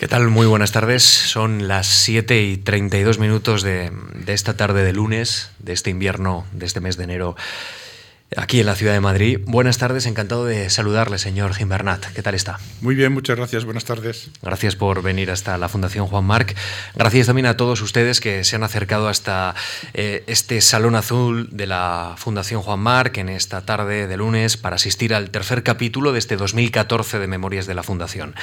¿Qué tal? Muy buenas tardes. Son las 7 y 32 minutos de, de esta tarde de lunes, de este invierno, de este mes de enero aquí en la ciudad de Madrid. Buenas tardes, encantado de saludarle, señor Gimbernat. ¿Qué tal está? Muy bien, muchas gracias, buenas tardes. Gracias por venir hasta la Fundación Juan Marc. Gracias también a todos ustedes que se han acercado hasta eh, este Salón Azul de la Fundación Juan Marc en esta tarde de lunes para asistir al tercer capítulo de este 2014 de Memorias de la Fundación.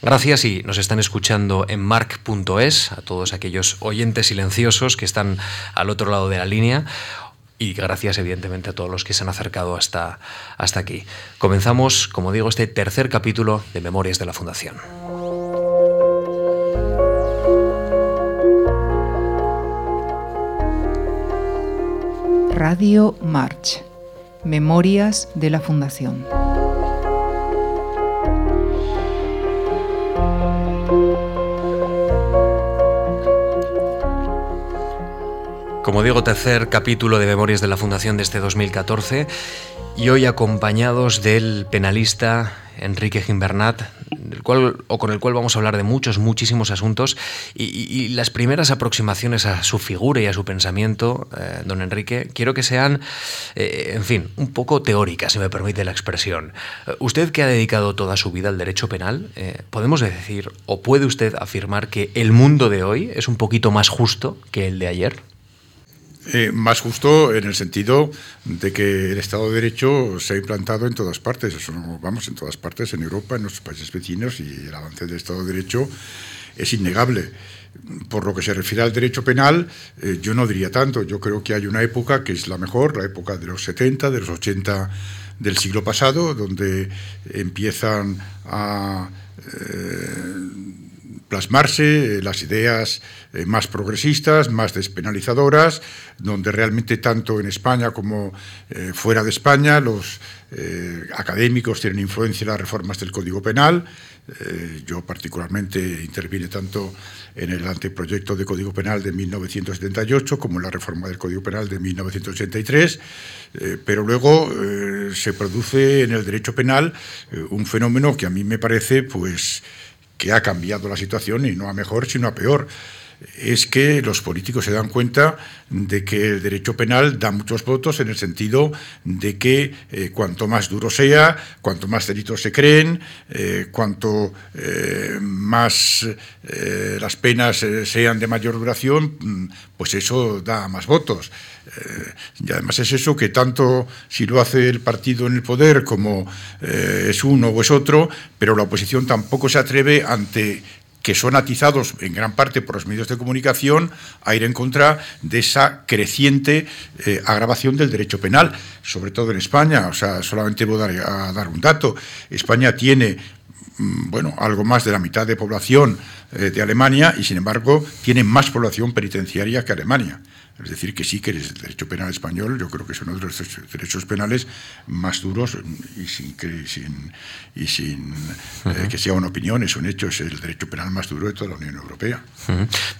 Gracias y nos están escuchando en marc.es, a todos aquellos oyentes silenciosos que están al otro lado de la línea y gracias evidentemente a todos los que se han acercado hasta, hasta aquí. Comenzamos, como digo, este tercer capítulo de Memorias de la Fundación. Radio March, Memorias de la Fundación. Como digo, tercer capítulo de Memorias de la Fundación de este 2014 y hoy acompañados del penalista Enrique Gimbernat, o con el cual vamos a hablar de muchos, muchísimos asuntos y, las primeras aproximaciones a su figura y a su pensamiento, eh, don Enrique, quiero que sean, eh, en fin, un poco teóricas, si me permite la expresión. Eh, usted que ha dedicado toda su vida al derecho penal, ¿podemos decir o puede usted afirmar que el mundo de hoy es un poquito más justo que el de ayer? Eh, más justo en el sentido de que el Estado de Derecho se ha implantado en todas partes, eso vamos, en todas partes, en Europa, en nuestros países vecinos, y el avance del Estado de Derecho es innegable. Por lo que se refiere al derecho penal, eh, yo no diría tanto. Yo creo que hay una época que es la mejor, la época de los 70, de los 80 del siglo pasado, donde empiezan a eh, plasmarse eh, las ideas eh, más progresistas, más despenalizadoras, donde realmente tanto en España como eh, fuera de España los académicos tienen influencia en las reformas del Código Penal. yo particularmente intervine tanto en el anteproyecto de Código Penal de 1978 como en la reforma del Código Penal de 1983, pero luego se produce en el derecho penal un fenómeno que a mí me parece pues que ha cambiado la situación y no a mejor, sino a peor es que los políticos se dan cuenta de que el derecho penal da muchos votos en el sentido de que eh, cuanto más duro sea, cuanto más delitos se creen, eh, cuanto eh, más las penas sean de mayor duración, mm, pues eso da más votos. y además es eso que tanto si lo hace el partido en el poder como es uno o es otro, pero la oposición tampoco se atreve ante que son atizados en gran parte por los medios de comunicación a ir en contra de esa creciente eh, agravación del derecho penal, sobre todo en España. O sea, solamente voy a dar, un dato. España tiene mm, bueno, algo más de la mitad de población eh, de Alemania y, sin embargo, tiene más población penitenciaria que Alemania. Es decir, que sí que el derecho penal español, yo creo que es uno de los derechos penales más duros y sin que, sin, y sin, eh, que sea una opinión, es un hecho, es el derecho penal más duro de toda la Unión Europea.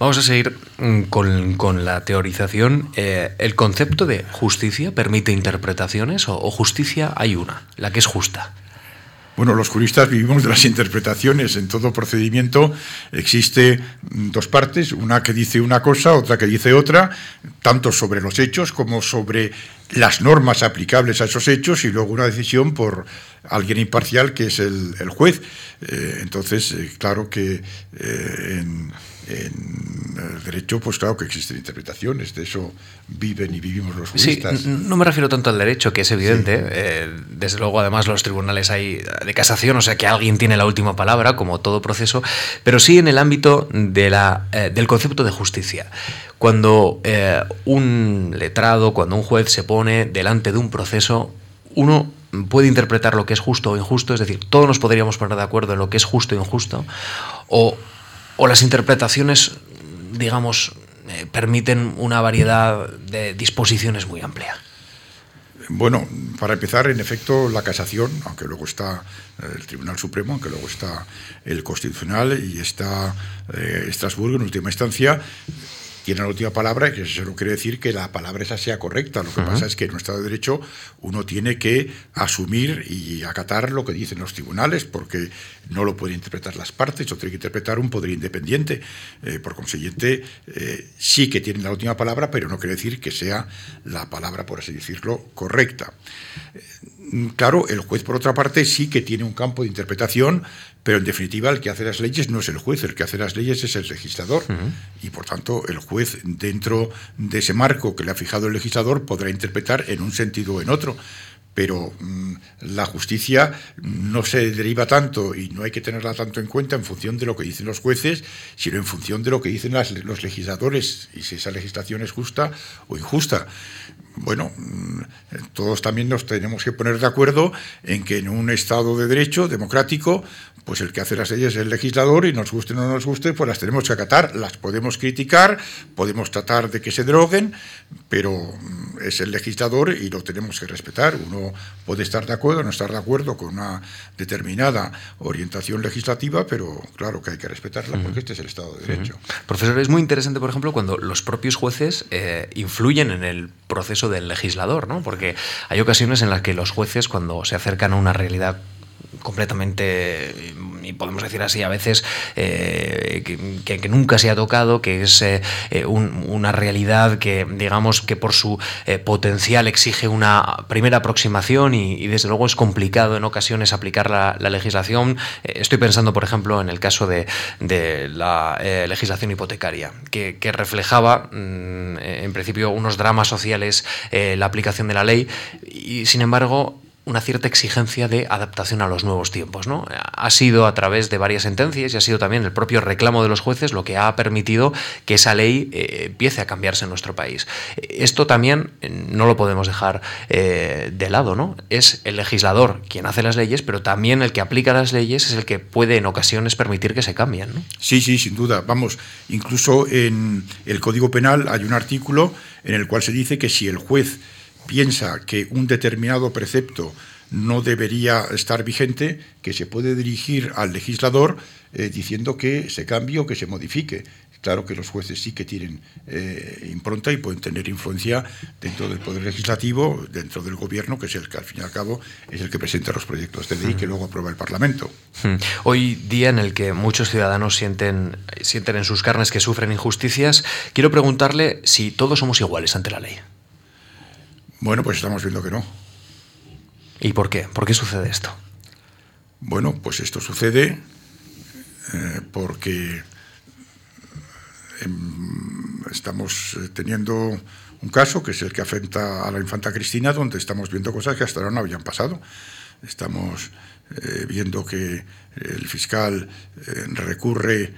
Vamos a seguir mm, con, con la teorización. Eh, ¿El concepto de justicia permite interpretaciones o justicia hay una, la que es justa? Bueno, los juristas vivimos de las interpretaciones. En todo procedimiento existe dos partes, una que dice una cosa, otra que dice otra, tanto sobre los hechos como sobre las normas aplicables a esos hechos y luego una decisión por alguien imparcial que es el, juez. Eh, entonces, eh, claro que eh, en en el derecho, pues claro que existen interpretaciones, de eso viven y vivimos los juristas. Sí, no me refiero tanto al derecho, que es evidente. Desde luego, además, los tribunales hay de casación, o sea que alguien tiene la última palabra, como todo proceso, pero sí en el ámbito de la, del concepto de justicia. Cuando eh, un letrado, cuando un juez se pone delante de un proceso, uno puede interpretar lo que es justo o injusto, es decir, todos nos podríamos poner de acuerdo en lo que es justo o injusto, o o las interpretaciones, digamos, eh, permiten una variedad de disposiciones muy amplia. Bueno, para empezar, en efecto, la casación, aunque luego está eh, el Tribunal Supremo, aunque luego está el Constitucional y está eh, Estrasburgo en última instancia, tiene la última palabra que eso no quiere decir que la palabra esa sea correcta. Lo que pasa es que en un Estado de Derecho uno tiene que asumir y acatar lo que dicen los tribunales, porque no lo pueden interpretar las partes, o tiene que interpretar un poder independiente. Eh, por consiguiente, eh, sí que tienen la última palabra, pero no quiere decir que sea la palabra, por así decirlo, correcta. Eh, claro, el juez, por otra parte, sí que tiene un campo de interpretación, pero en definitiva el que hace las leyes no es el juez, el que hace las leyes es el legislador. Y por tanto, el juez, dentro de ese marco que le ha fijado el legislador, podrá interpretar en un sentido o en otro pero mm, la justicia no se deriva tanto y no hay que tenerla tanto en cuenta en función de lo que dicen los jueces, sino en función de lo que dicen los legisladores y si esa legislación es justa o injusta. Bueno, mm, todos también nos tenemos que poner de acuerdo en que en un Estado de Derecho democrático pues el que hace las leyes es el legislador y nos guste o no nos guste, pues las tenemos que acatar, las podemos criticar, podemos tratar de que se droguen, pero mm, es el legislador y lo tenemos que respetar. Uno puede estar de acuerdo o no estar de acuerdo con una determinada orientación legislativa, pero claro que hay que respetarla porque este es el Estado de Derecho. Profesor, es muy interesante, por ejemplo, cuando los propios jueces eh, influyen en el proceso del legislador, ¿no? porque hay ocasiones en las que los jueces, cuando se acercan a una realidad completamente, y podemos decir así a veces, eh, que, nunca se ha tocado, que es eh, eh, una realidad que, digamos, que por su potencial exige una primera aproximación y, desde luego es complicado en ocasiones aplicar la, legislación. estoy pensando, por ejemplo, en el caso de, la legislación hipotecaria, que, que reflejaba, mm, en principio, unos dramas sociales la aplicación de la ley y, sin embargo, una cierta exigencia de adaptación a los nuevos tiempos. ¿no? Ha sido a través de varias sentencias y ha sido también el propio reclamo de los jueces lo que ha permitido que esa ley eh, empiece a cambiarse en nuestro país. Esto también eh, no lo podemos dejar eh, de lado. ¿no? Es el legislador quien hace las leyes, pero también el que aplica las leyes es el que puede en ocasiones permitir que se cambien. ¿no? Sí, sí, sin duda. Vamos, incluso en el Código Penal hay un artículo en el cual se dice que si el juez piensa que un determinado precepto no debería estar vigente, que se puede dirigir al legislador eh, diciendo que se cambie o que se modifique. Claro que los jueces sí que tienen eh, impronta y pueden tener influencia dentro del Poder Legislativo, dentro del Gobierno, que es el que al fin y al cabo es el que presenta los proyectos de ley que luego aprueba el Parlamento. Hoy día en el que muchos ciudadanos sienten, sienten en sus carnes que sufren injusticias, quiero preguntarle si todos somos iguales ante la ley. Bueno, pues estamos viendo que no. ¿Y por qué? ¿Por qué sucede esto? Bueno, pues esto sucede eh, porque em, estamos eh, teniendo un caso que es el que afecta a la infanta Cristina, donde estamos viendo cosas que hasta ahora no habían pasado. Estamos eh, viendo que el fiscal recurre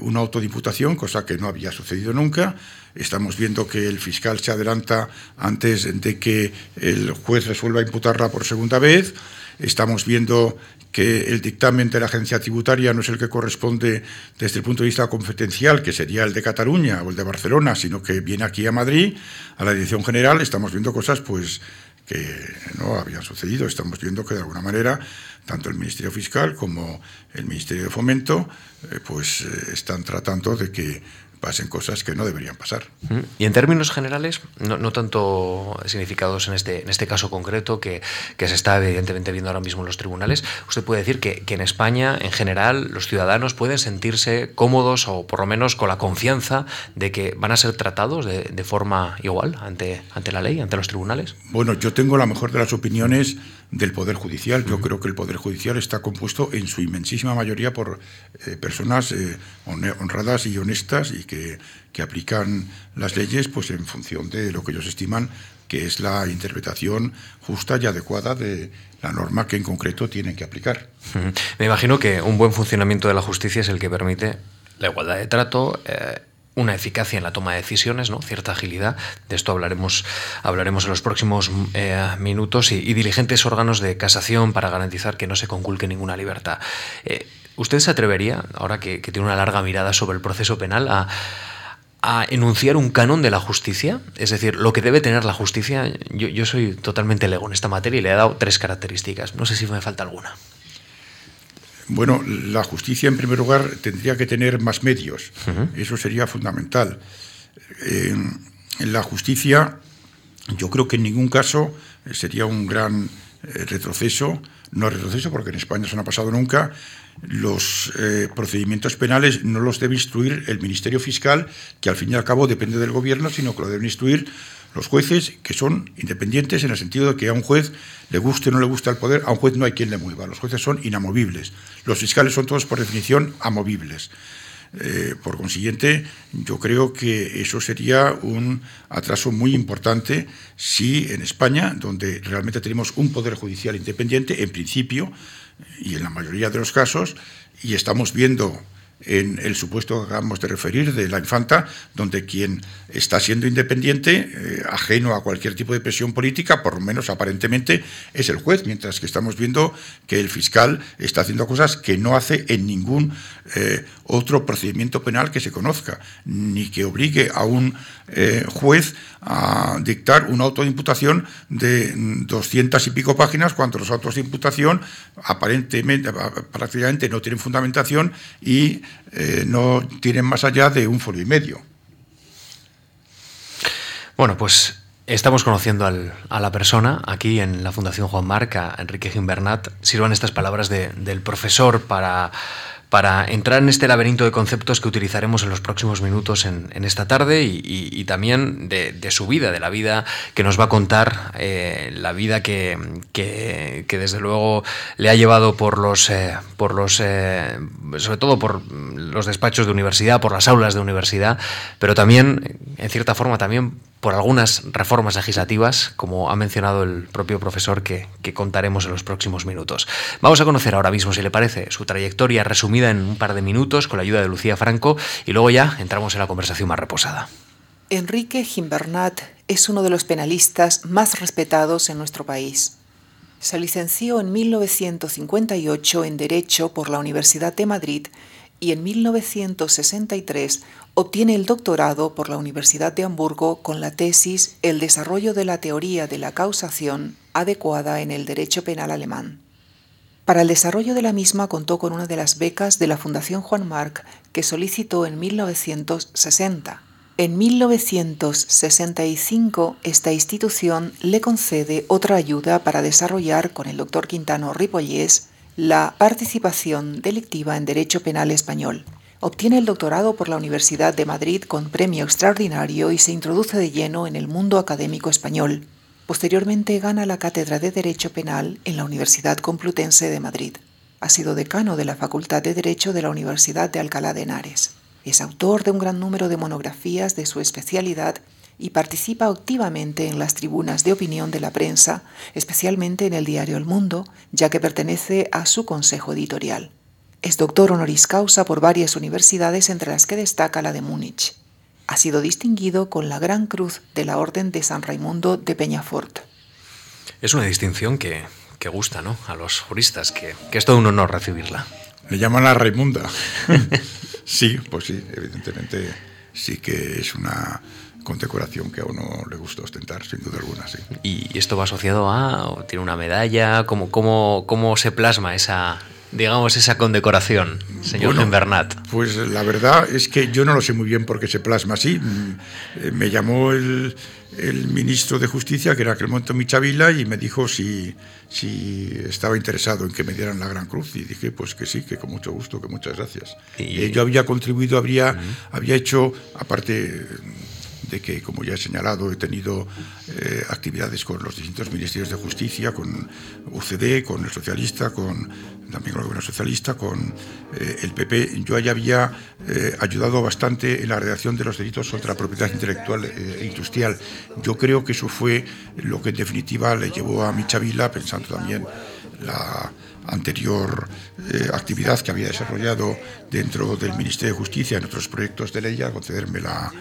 una autodiputación, cosa que no había sucedido nunca. Estamos viendo que el fiscal se adelanta antes de que el juez resuelva imputarla por segunda vez. Estamos viendo que el dictamen de la agencia tributaria no es el que corresponde desde el punto de vista competencial, que sería el de Cataluña o el de Barcelona, sino que viene aquí a Madrid, a la Dirección General. Estamos viendo cosas pues que no habían sucedido. Estamos viendo que de alguna manera tanto el Ministerio Fiscal como el Ministerio de Fomento eh, pues eh, están tratando de que pasen cosas que no deberían pasar. Y en términos generales, no, tanto significados en este, en este caso concreto que, se está evidentemente viendo ahora mismo en los tribunales, usted puede decir que, en España, en general, los ciudadanos pueden sentirse cómodos o por lo menos con la confianza de que van a ser tratados de, de forma igual ante, ante la ley, ante los tribunales. Bueno, yo tengo la mejor de las opiniones del Poder Judicial. Yo creo que el Poder Judicial está compuesto en su inmensísima mayoría por eh, personas eh, honradas y honestas y que, que, aplican las leyes pues, en función de lo que ellos estiman que es la interpretación justa y adecuada de la norma que en concreto tienen que aplicar. Me imagino que un buen funcionamiento de la justicia es el que permite la igualdad de trato, eh, una eficacia en la toma de decisiones, ¿no? cierta agilidad. De esto hablaremos, hablaremos en los próximos eh, minutos y, diligentes órganos de casación para garantizar que no se conculque ninguna libertad. Eh, ¿Usted se atrevería, ahora que, tiene una larga mirada sobre el proceso penal, a, a enunciar un canon de la justicia, es decir, lo que debe tener la justicia. Yo, yo, soy totalmente lego en esta materia y le he dado tres características. No sé si me falta alguna. Bueno, la justicia en primer lugar tendría que tener más medios, eso sería fundamental. en la justicia, yo creo que en ningún caso sería un gran retroceso, no retroceso porque en España eso no ha pasado nunca, los eh, procedimientos penales no los debe instruir el Ministerio Fiscal, que al fin y al cabo depende del Gobierno, sino que lo deben instruir los jueces, que son independientes en el sentido de que a un juez le guste o no le gusta el poder, a un juez no hay quien le mueva. Los jueces son inamovibles. Los fiscales son todos, por definición, amovibles. Eh, por consiguiente, yo creo que eso sería un atraso muy importante si en España, donde realmente tenemos un poder judicial independiente, en principio, y en la mayoría de los casos, y estamos viendo en el supuesto que acabamos de referir de la infanta, donde quien está siendo independiente, eh, ajeno a cualquier tipo de presión política, por lo menos aparentemente, es el juez, mientras que estamos viendo que el fiscal está haciendo cosas que no hace en ningún eh, otro procedimiento penal que se conozca, ni que obligue a un eh, juez a dictar una auto de imputación de doscientas y pico páginas, cuando los autos de imputación aparentemente, prácticamente no tienen fundamentación y eh, no tienen más allá de un folio y medio. Bueno, pues Estamos conociendo a la persona aquí en la Fundación Juan Marca, Enrique Gimbernat. Sirvan estas palabras del profesor para para entrar en este laberinto de conceptos que utilizaremos en los próximos minutos en, esta tarde y, también de, su vida, de la vida que nos va a contar, eh, la vida que, desde luego le ha llevado por los, eh, por los eh, sobre todo por los despachos de universidad, por las aulas de universidad, pero también, en cierta forma, también por algunas reformas legislativas, como ha mencionado el propio profesor que, contaremos en los próximos minutos. Vamos a conocer ahora mismo, si le parece, su trayectoria resumida en un par de minutos con la ayuda de Lucía Franco y luego ya entramos en la conversación más reposada. Enrique Gimbernat es uno de los penalistas más respetados en nuestro país. Se licenció en 1958 en Derecho por la Universidad de Madrid y en 1963 obtiene el doctorado por la Universidad de Hamburgo con la tesis El desarrollo de la teoría de la causación adecuada en el derecho penal alemán. Para el desarrollo de la misma contó con una de las becas de la Fundación Juan Marc que solicitó en 1960. En 1965 esta institución le concede otra ayuda para desarrollar con el doctor Quintano Ripollés la participación delictiva en derecho penal español. Obtiene el doctorado por la Universidad de Madrid con premio extraordinario y se introduce de lleno en el mundo académico español. Posteriormente gana la cátedra de Derecho Penal en la Universidad Complutense de Madrid. Ha sido decano de la Facultad de Derecho de la Universidad de Alcalá de Henares. Es autor de un gran número de monografías de su especialidad y participa activamente en las tribunas de opinión de la prensa, especialmente en el diario El Mundo, ya que pertenece a su consejo editorial. Es doctor honoris causa por varias universidades, entre las que destaca la de Múnich. Ha sido distinguido con la Gran Cruz de la Orden de San Raimundo de Peñafort. Es una distinción que, gusta ¿no? a los juristas, que, que es todo un honor recibirla. Le llaman a Raimunda. sí, pues sí, evidentemente sí que es una condecoración que a uno le gusta ostentar, sin duda alguna, sí. ¿Y esto va asociado a, tiene una medalla? ¿Cómo, cómo, cómo se plasma esa, digamos, esa condecoración, señor bueno, Bernat? Pues la verdad es que yo no lo sé muy bien por qué se plasma así. Mm, eh, me llamó el, el ministro de Justicia, que era aquel momento Michavila, y me dijo si, si estaba interesado en que me dieran la Gran Cruz. Y dije, pues que sí, que con mucho gusto, que muchas gracias. Y... Eh, yo había contribuido, habría, había hecho, aparte de que, como ya he señalado, he tenido eh, actividades con los distintos ministerios de justicia, con UCD, con el socialista, con también con el gobierno socialista, con eh, el PP. Yo ya había eh, ayudado bastante en la redacción de los delitos contra la propiedad intelectual e industrial. Yo creo que eso fue lo que en definitiva le llevó a Michavila, pensando también la anterior actividad que había desarrollado dentro del Ministerio de Justicia en otros proyectos de ley a concederme la,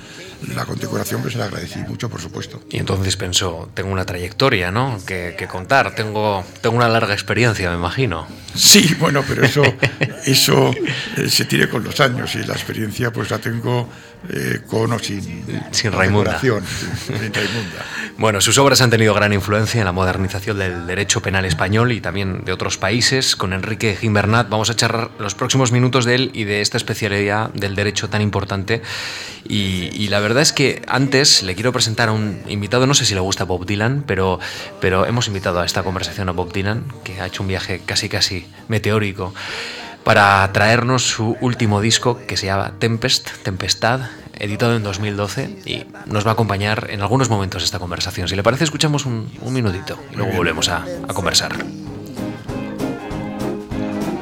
la condecoración, pues se la agradecí mucho, por supuesto. Y entonces pensó, tengo una trayectoria, ¿no? Que, contar, tengo, tengo una larga experiencia, me imagino. Sí, bueno, pero eso, eso eh, se tiene con los años y la experiencia pues la tengo eh, con o sin, sin Raimunda. Sin, sin Raimunda. Bueno, sus obras han tenido gran influencia en la modernización del derecho penal español y también de otros países con Enrique Gimbernat. Vamos a charlar los próximos minutos de él y de esta especialidad del derecho tan importante. Y, la verdad es que antes le quiero presentar a un invitado, no sé si le gusta Bob Dylan, pero, pero hemos invitado a esta conversación a Bob Dylan, que ha hecho un viaje casi casi meteórico para traernos su último disco que se llama Tempest, Tempestad, editado en 2012 y nos va a acompañar en algunos momentos esta conversación. Si le parece, escuchamos un, un minutito y luego volvemos a, a conversar.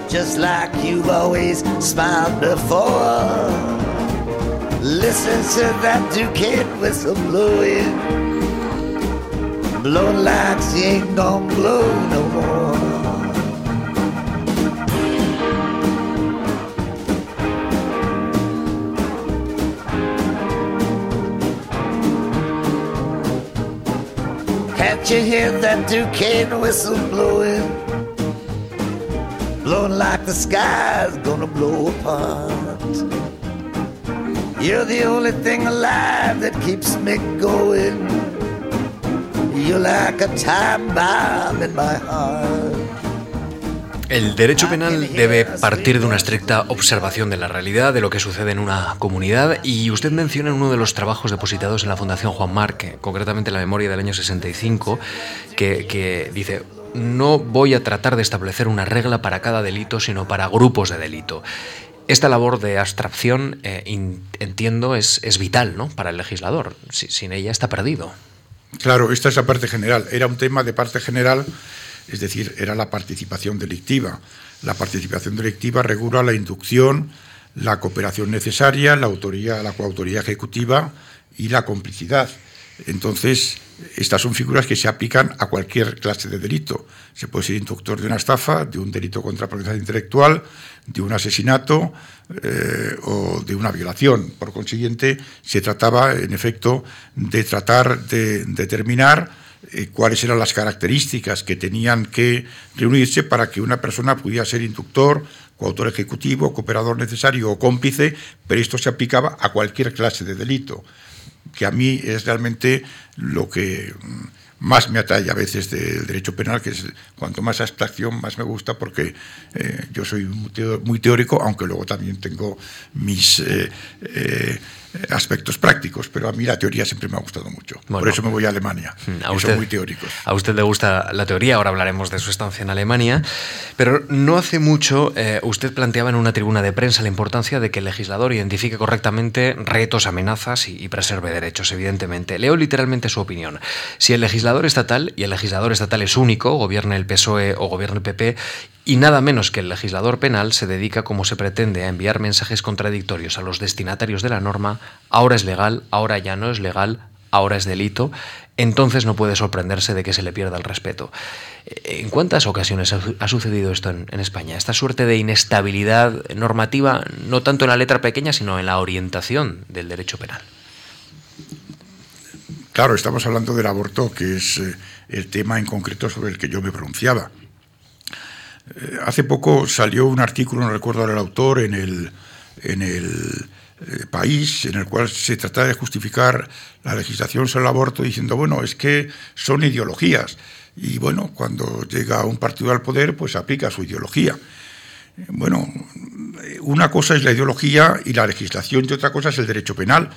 Just like you've always smiled before. Listen to that Duquette whistle blowing. Blowing like she ain't gonna blow no more. Can't you hear that Duquesne whistle blowing? Blowing like the sky's gonna blow apart. You're the only thing alive that keeps me going. You're like a time bomb in my heart. El derecho penal debe partir de una estricta observación de la realidad, de lo que sucede en una comunidad, y usted menciona en uno de los trabajos depositados en la Fundación Juan Marque, concretamente la memoria del año 65, que, que dice, no voy a tratar de establecer una regla para cada delito, sino para grupos de delito. Esta labor de abstracción, eh, entiendo, es, es, vital ¿no? para el legislador. sin ella está perdido. Claro, esta es la parte general. Era un tema de parte general es decir, era la participación delictiva. La participación delictiva regula la inducción, la cooperación necesaria, la autoría, la coautoría ejecutiva y la complicidad. Entonces, estas son figuras que se aplican a cualquier clase de delito. Se puede ser inductor de una estafa, de un delito contra propiedad intelectual, de un asesinato eh, o de una violación. Por consiguiente, se trataba, en efecto, de tratar de determinar eh, cuáles eran las características que tenían que reunirse para que una persona pudiera ser inductor, coautor ejecutivo, cooperador necesario o cómplice, pero esto se aplicaba a cualquier clase de delito, que a mí es realmente lo que más me atañe a veces del derecho penal, que es cuanto más abstracción más me gusta porque eh, yo soy muy teórico, aunque luego también tengo mis eh, aspectos prácticos, pero a mí la teoría siempre me ha gustado mucho. Por eso me voy a Alemania. A usted, son muy teóricos. A usted le gusta la teoría, ahora hablaremos de su estancia en Alemania, pero no hace mucho eh, usted planteaba en una tribuna de prensa la importancia de que el legislador identifique correctamente retos, amenazas y, y preserve derechos, evidentemente. Leo literalmente su opinión. Si el legislador estatal, y el legislador estatal es único, gobierna el PSOE o gobierna el PP, y nada menos que el legislador penal se dedica, como se pretende, a enviar mensajes contradictorios a los destinatarios de la norma, ahora es legal, ahora ya no es legal, ahora es delito, entonces no puede sorprenderse de que se le pierda el respeto. ¿En cuántas ocasiones ha sucedido esto en, España? Esta suerte de inestabilidad normativa, no tanto en la letra pequeña, sino en la orientación del derecho penal. Claro, estamos hablando del aborto, que es eh, el tema en concreto sobre el que yo me pronunciaba. Eh, hace poco salió un artículo, no recuerdo ahora el autor, en el, en el eh, país en el cual se trataba de justificar la legislación sobre el aborto diciendo, bueno, es que son ideologías. Y bueno, cuando llega un partido al poder, pues aplica su ideología. Bueno, una cosa es la ideología y la legislación y otra cosa es el derecho penal.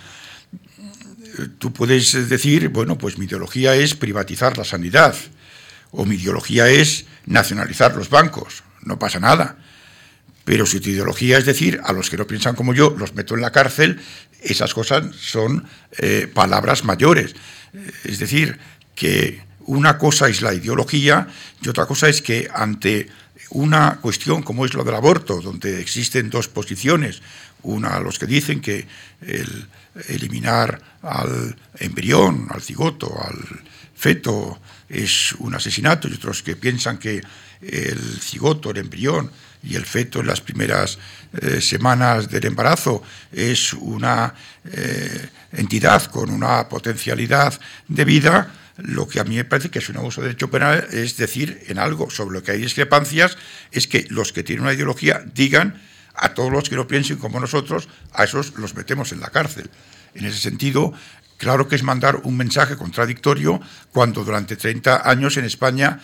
Tú puedes decir, bueno, pues mi ideología es privatizar la sanidad o mi ideología es nacionalizar los bancos, no pasa nada. Pero si tu ideología es decir, a los que no piensan como yo, los meto en la cárcel, esas cosas son eh, palabras mayores. Es decir, que una cosa es la ideología y otra cosa es que ante una cuestión como es lo del aborto, donde existen dos posiciones, una los que dicen que el eliminar al embrión, al cigoto, al feto es un asesinato y otros que piensan que el cigoto, el embrión y el feto en las primeras eh, semanas del embarazo es una eh, entidad con una potencialidad de vida, lo que a mí me parece que es un abuso de derecho penal es decir en algo sobre lo que hay discrepancias, es que los que tienen una ideología digan a todos los que no piensen como nosotros, a esos los metemos en la cárcel. En ese sentido, Claro que es mandar un mensaje contradictorio cuando durante 30 años en España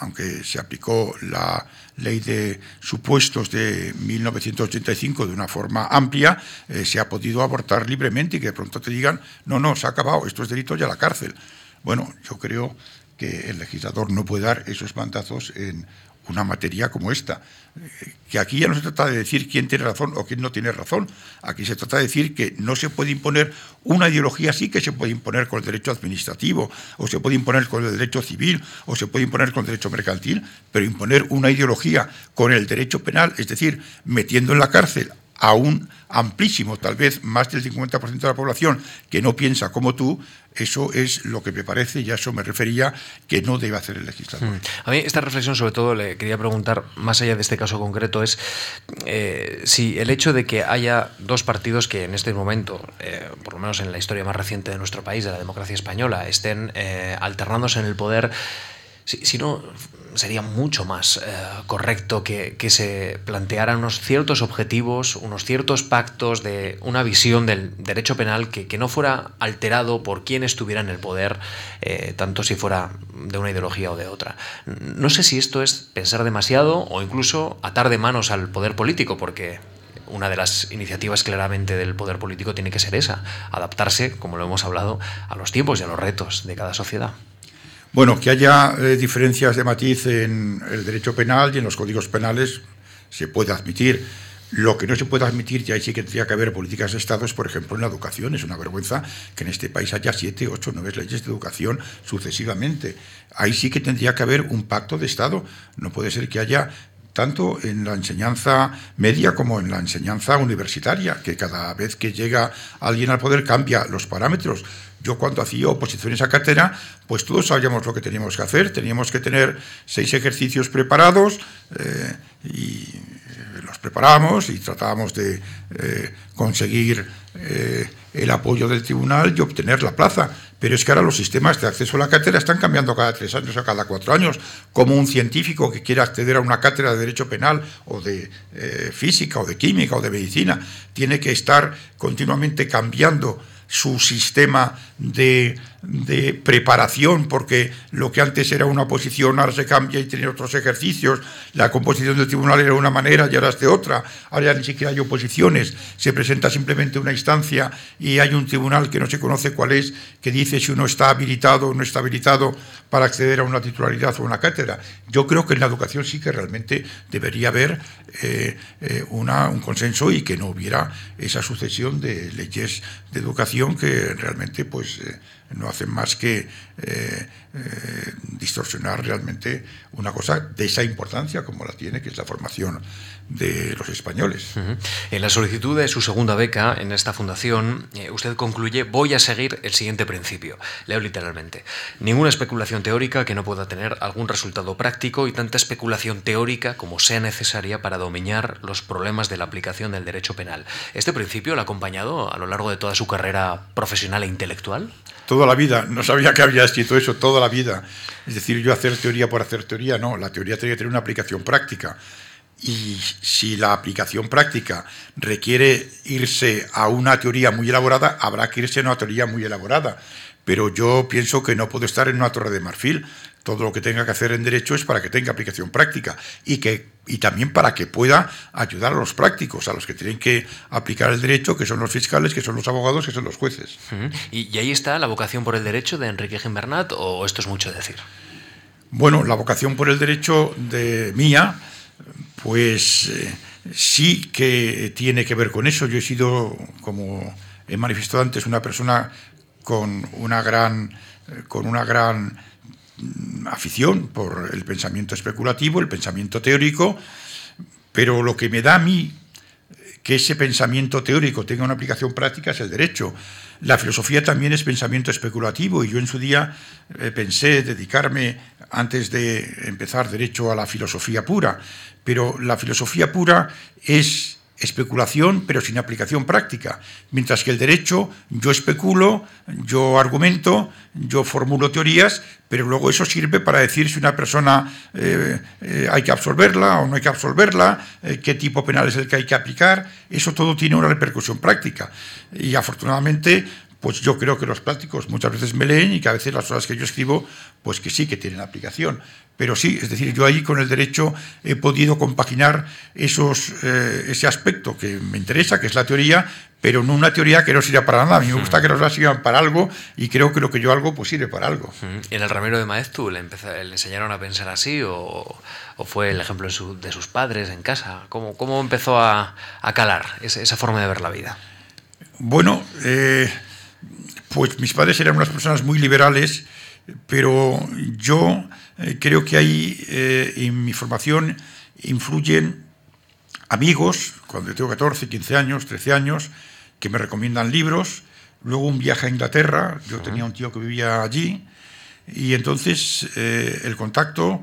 aunque se aplicó la ley de supuestos de 1985 de una forma amplia, eh, se ha podido abortar libremente y que de pronto te digan, no, no, se ha acabado, esto es delito ya la cárcel. Bueno, yo creo que el legislador no puede dar esos mandazos en una materia como esta. Que aquí ya no se trata de decir quién tiene razón o quién no tiene razón. Aquí se trata de decir que no se puede imponer una ideología así que se puede imponer con el derecho administrativo, o se puede imponer con el derecho civil, o se puede imponer con el derecho mercantil, pero imponer una ideología con el derecho penal, es decir, metiendo en la cárcel a un amplísimo, tal vez más del 50% de la población que no piensa como tú, eso es lo que me parece, y a eso me refería, que no debe hacer el legislador. Hmm. A mí esta reflexión, sobre todo, le quería preguntar, más allá de este caso concreto, es eh, si el hecho de que haya dos partidos que en este momento, eh, por lo menos en la historia más reciente de nuestro país, de la democracia española, estén eh, alternándose en el poder, si, no, sería mucho más eh, correcto que, se plantearan unos ciertos objetivos, unos ciertos pactos de una visión del derecho penal que, no fuera alterado por quien estuviera en el poder, eh, tanto si fuera de una ideología o de otra. No sé si esto es pensar demasiado o incluso atar de manos al poder político, porque una de las iniciativas claramente del poder político tiene que ser esa, adaptarse, como lo hemos hablado, a los tiempos y a los retos de cada sociedad. Bueno, que haya eh, diferencias de matiz en el derecho penal y en los códigos penales se puede admitir. Lo que no se puede admitir, y ahí sí que tendría que haber políticas de Estado, es, por ejemplo, en la educación. Es una vergüenza que en este país haya siete, ocho, nueve leyes de educación sucesivamente. Ahí sí que tendría que haber un pacto de Estado. No puede ser que haya tanto en la enseñanza media como en la enseñanza universitaria, que cada vez que llega alguien al poder cambia los parámetros. Yo cuando hacía oposiciones a cátedra, pues todos sabíamos lo que teníamos que hacer. Teníamos que tener seis ejercicios preparados eh, y los preparábamos y tratábamos de eh, conseguir eh, el apoyo del tribunal y obtener la plaza. Pero es que ahora los sistemas de acceso a la cátedra están cambiando cada tres años o cada cuatro años. Como un científico que quiera acceder a una cátedra de Derecho Penal o de Física o de Química o de Medicina tiene que estar continuamente cambiando su sistema de, preparación, porque lo que antes era una posición ahora se cambia y tiene otros ejercicios, la composición del tribunal era una manera y ahora es de otra, ahora ya ni siquiera hay oposiciones, se presenta simplemente una instancia y hay un tribunal que no se conoce cuál es, que dice si uno está habilitado o no está habilitado para acceder a una titularidad o una cátedra. Yo creo que en la educación sí que realmente debería haber eh, eh, una, un consenso y que no hubiera esa sucesión de leyes de educación que realmente pues eh, no hacen más que eh, eh, distorsionar realmente una cosa de esa importancia como la tiene, que es la formación de los españoles. En la solicitud de su segunda beca en esta fundación, eh, usted concluye, voy a seguir el siguiente principio. Leo literalmente. Ninguna especulación teórica que no pueda tener algún resultado práctico y tanta especulación teórica como sea necesaria para dominar los problemas de la aplicación del derecho penal. ¿Este principio lo ha acompañado a lo largo de toda su carrera profesional e intelectual? Toda la vida. No sabía que había escrito eso toda la vida. Es decir, yo hacer teoría por hacer teoría, no. La teoría tiene que tener una aplicación práctica. Y si la aplicación práctica requiere irse a una teoría muy elaborada, habrá que irse a una teoría muy elaborada. Pero yo pienso que no puedo estar en una torre de marfil. Todo lo que tenga que hacer en derecho es para que tenga aplicación práctica y, que, y también para que pueda ayudar a los prácticos, a los que tienen que aplicar el derecho, que son los fiscales, que son los abogados, que son los jueces. ¿Y, ahí está la vocación por el derecho de Enrique Gimbernat o esto es mucho decir? Bueno, la vocación por el derecho de mía pues eh, sí que tiene que ver con eso. Yo he sido, como he manifestado antes, una persona con una gran, eh, con una gran mm, afición por el pensamiento especulativo, el pensamiento teórico, pero lo que me da a mí que ese pensamiento teórico tenga una aplicación práctica es el derecho. La filosofía también es pensamiento especulativo y yo en su día eh, pensé dedicarme, antes de empezar derecho, a la filosofía pura, pero la filosofía pura es especulación, pero sin aplicación práctica. Mientras que el derecho, yo especulo, yo argumento, yo formulo teorías, pero luego eso sirve para decir si una persona eh, eh, hay que absolverla o no hay que absolverla, eh, qué tipo penal es el que hay que aplicar. Eso todo tiene una repercusión práctica. Y afortunadamente pues yo creo que los prácticos muchas veces me leen y que a veces las cosas que yo escribo, pues que sí que tienen aplicación. Pero sí, es decir, yo ahí con el derecho he podido compaginar esos, eh, ese aspecto que me interesa, que es la teoría, pero no una teoría que no sirva para nada. A mí me gusta que los demás sirvan para algo y creo que lo que yo hago pues sirve para algo. ¿En el Ramiro de Maeztu le, le enseñaron a pensar así o, fue el ejemplo de, sus padres en casa? ¿Cómo, cómo empezó a, calar esa, forma de ver la vida? Bueno, eh, pues mis padres eran unas personas muy liberales, pero yo eh, creo que ahí eh, en mi formación influyen amigos, cuando tengo 14, 15 años, 13 años, que me recomiendan libros, luego un viaje a Inglaterra, yo tenía un tío que vivía allí, y entonces eh, el contacto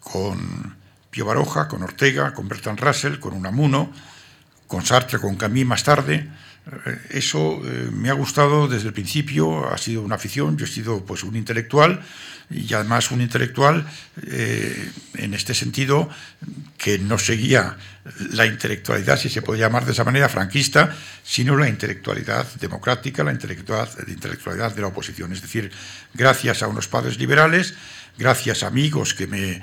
con Pío Baroja, con Ortega, con Bertrand Russell, con Unamuno, con Sartre, con Camille más tarde, eso eh, me ha gustado desde el principio, ha sido una afición, yo he sido pues un intelectual y además un intelectual eh, en este sentido que no seguía la intelectualidad, si se puede llamar de esa manera, franquista, sino la intelectualidad democrática, la intelectualidad, la intelectualidad de la oposición. Es decir, gracias a unos padres liberales, gracias a amigos que me eh,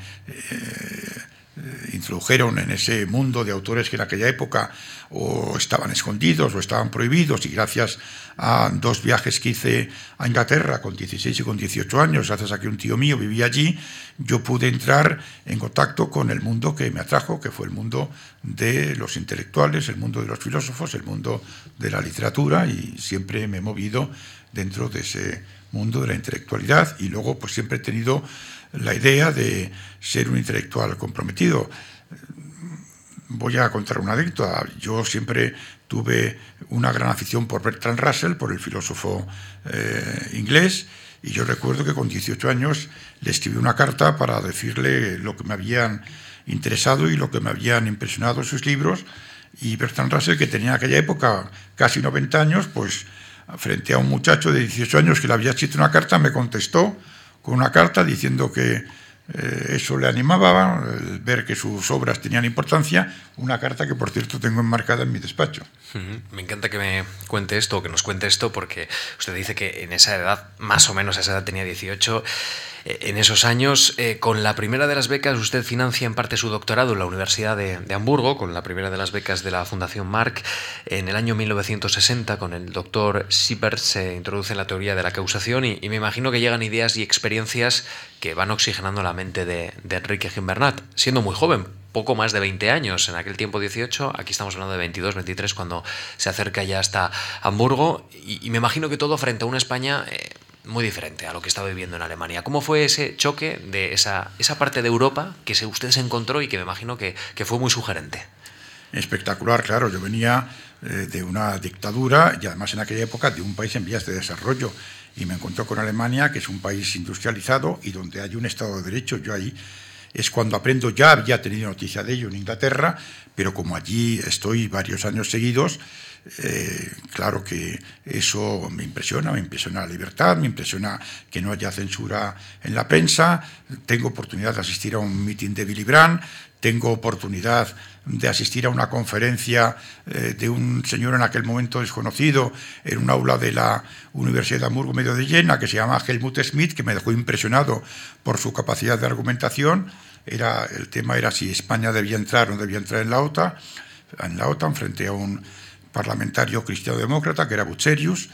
introdujeron en ese mundo de autores que en aquella época o estaban escondidos o estaban prohibidos y gracias a dos viajes que hice a Inglaterra con 16 y con 18 años, gracias a que un tío mío vivía allí, yo pude entrar en contacto con el mundo que me atrajo, que fue el mundo de los intelectuales, el mundo de los filósofos, el mundo de la literatura y siempre me he movido dentro de ese mundo de la intelectualidad y luego pues siempre he tenido la idea de ser un intelectual comprometido. Voy a contar una anécdota. Yo siempre tuve una gran afición por Bertrand Russell, por el filósofo eh, inglés, y yo recuerdo que con 18 años le escribí una carta para decirle lo que me habían interesado y lo que me habían impresionado sus libros. Y Bertrand Russell, que tenía en aquella época casi 90 años, pues frente a un muchacho de 18 años que le había escrito una carta, me contestó con una carta diciendo que eh, eso le animaba, ver que sus obras tenían importancia, una carta que por cierto tengo enmarcada en mi despacho. Me encanta que me cuente esto, que nos cuente esto, porque usted dice que en esa edad, más o menos a esa edad tenía 18, eh, en esos años, eh, con la primera de las becas, usted financia en parte su doctorado en la Universidad de, Hamburgo, con la primera de las becas de la Fundación Mark. En el año 1960, con el doctor Siebert, se introduce en la teoría de la causación y, me imagino que llegan ideas y experiencias que van oxigenando la mente de, Enrique Gimbernat, siendo muy joven, poco más de 20 años, en aquel tiempo 18, aquí estamos hablando de 22, 23, cuando se acerca ya hasta Hamburgo, y, me imagino que todo frente a una España eh, muy diferente a lo que estaba viviendo en Alemania. ¿Cómo fue ese choque de esa, esa parte de Europa que usted se encontró y que me imagino que, que fue muy sugerente? Espectacular, claro. Yo venía eh, de una dictadura y además en aquella época de un país en vías de desarrollo y me encontré con Alemania, que es un país industrializado y donde hay un Estado de Derecho. Yo ahí es cuando aprendo, ya había tenido noticia de ello en Inglaterra, pero como allí estoy varios años seguidos, eh, claro que eso me impresiona, me impresiona la libertad, me impresiona que no haya censura en la prensa, tengo oportunidad de asistir a un meeting de Billy Brandt, tengo oportunidad de asistir a una conferencia eh, de un señor en aquel momento desconocido en un aula de la Universidad de Hamburgo medio de Jena que se llama Helmut Schmidt, que me dejó impresionado por su capacidad de argumentación. Era, el tema era si España debía entrar o no debía entrar en la OTAN, en la OTAN frente a un parlamentario cristiano-demócrata, que era Bucerius.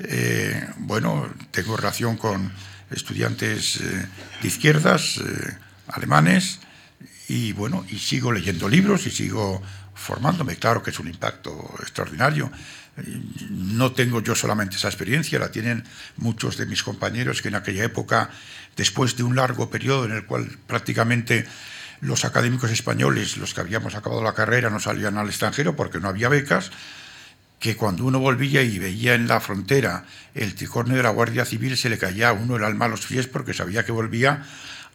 Eh, bueno, tengo relación con estudiantes eh, de izquierdas eh, alemanes y bueno, y sigo leyendo libros y sigo formándome. Claro que es un impacto extraordinario. No tengo yo solamente esa experiencia, la tienen muchos de mis compañeros que en aquella época, después de un largo periodo en el cual prácticamente los académicos españoles, los que habíamos acabado la carrera, no salían al extranjero porque no había becas, que cuando uno volvía y veía en la frontera el tricornio de la Guardia Civil se le caía a uno el alma a los pies porque sabía que volvía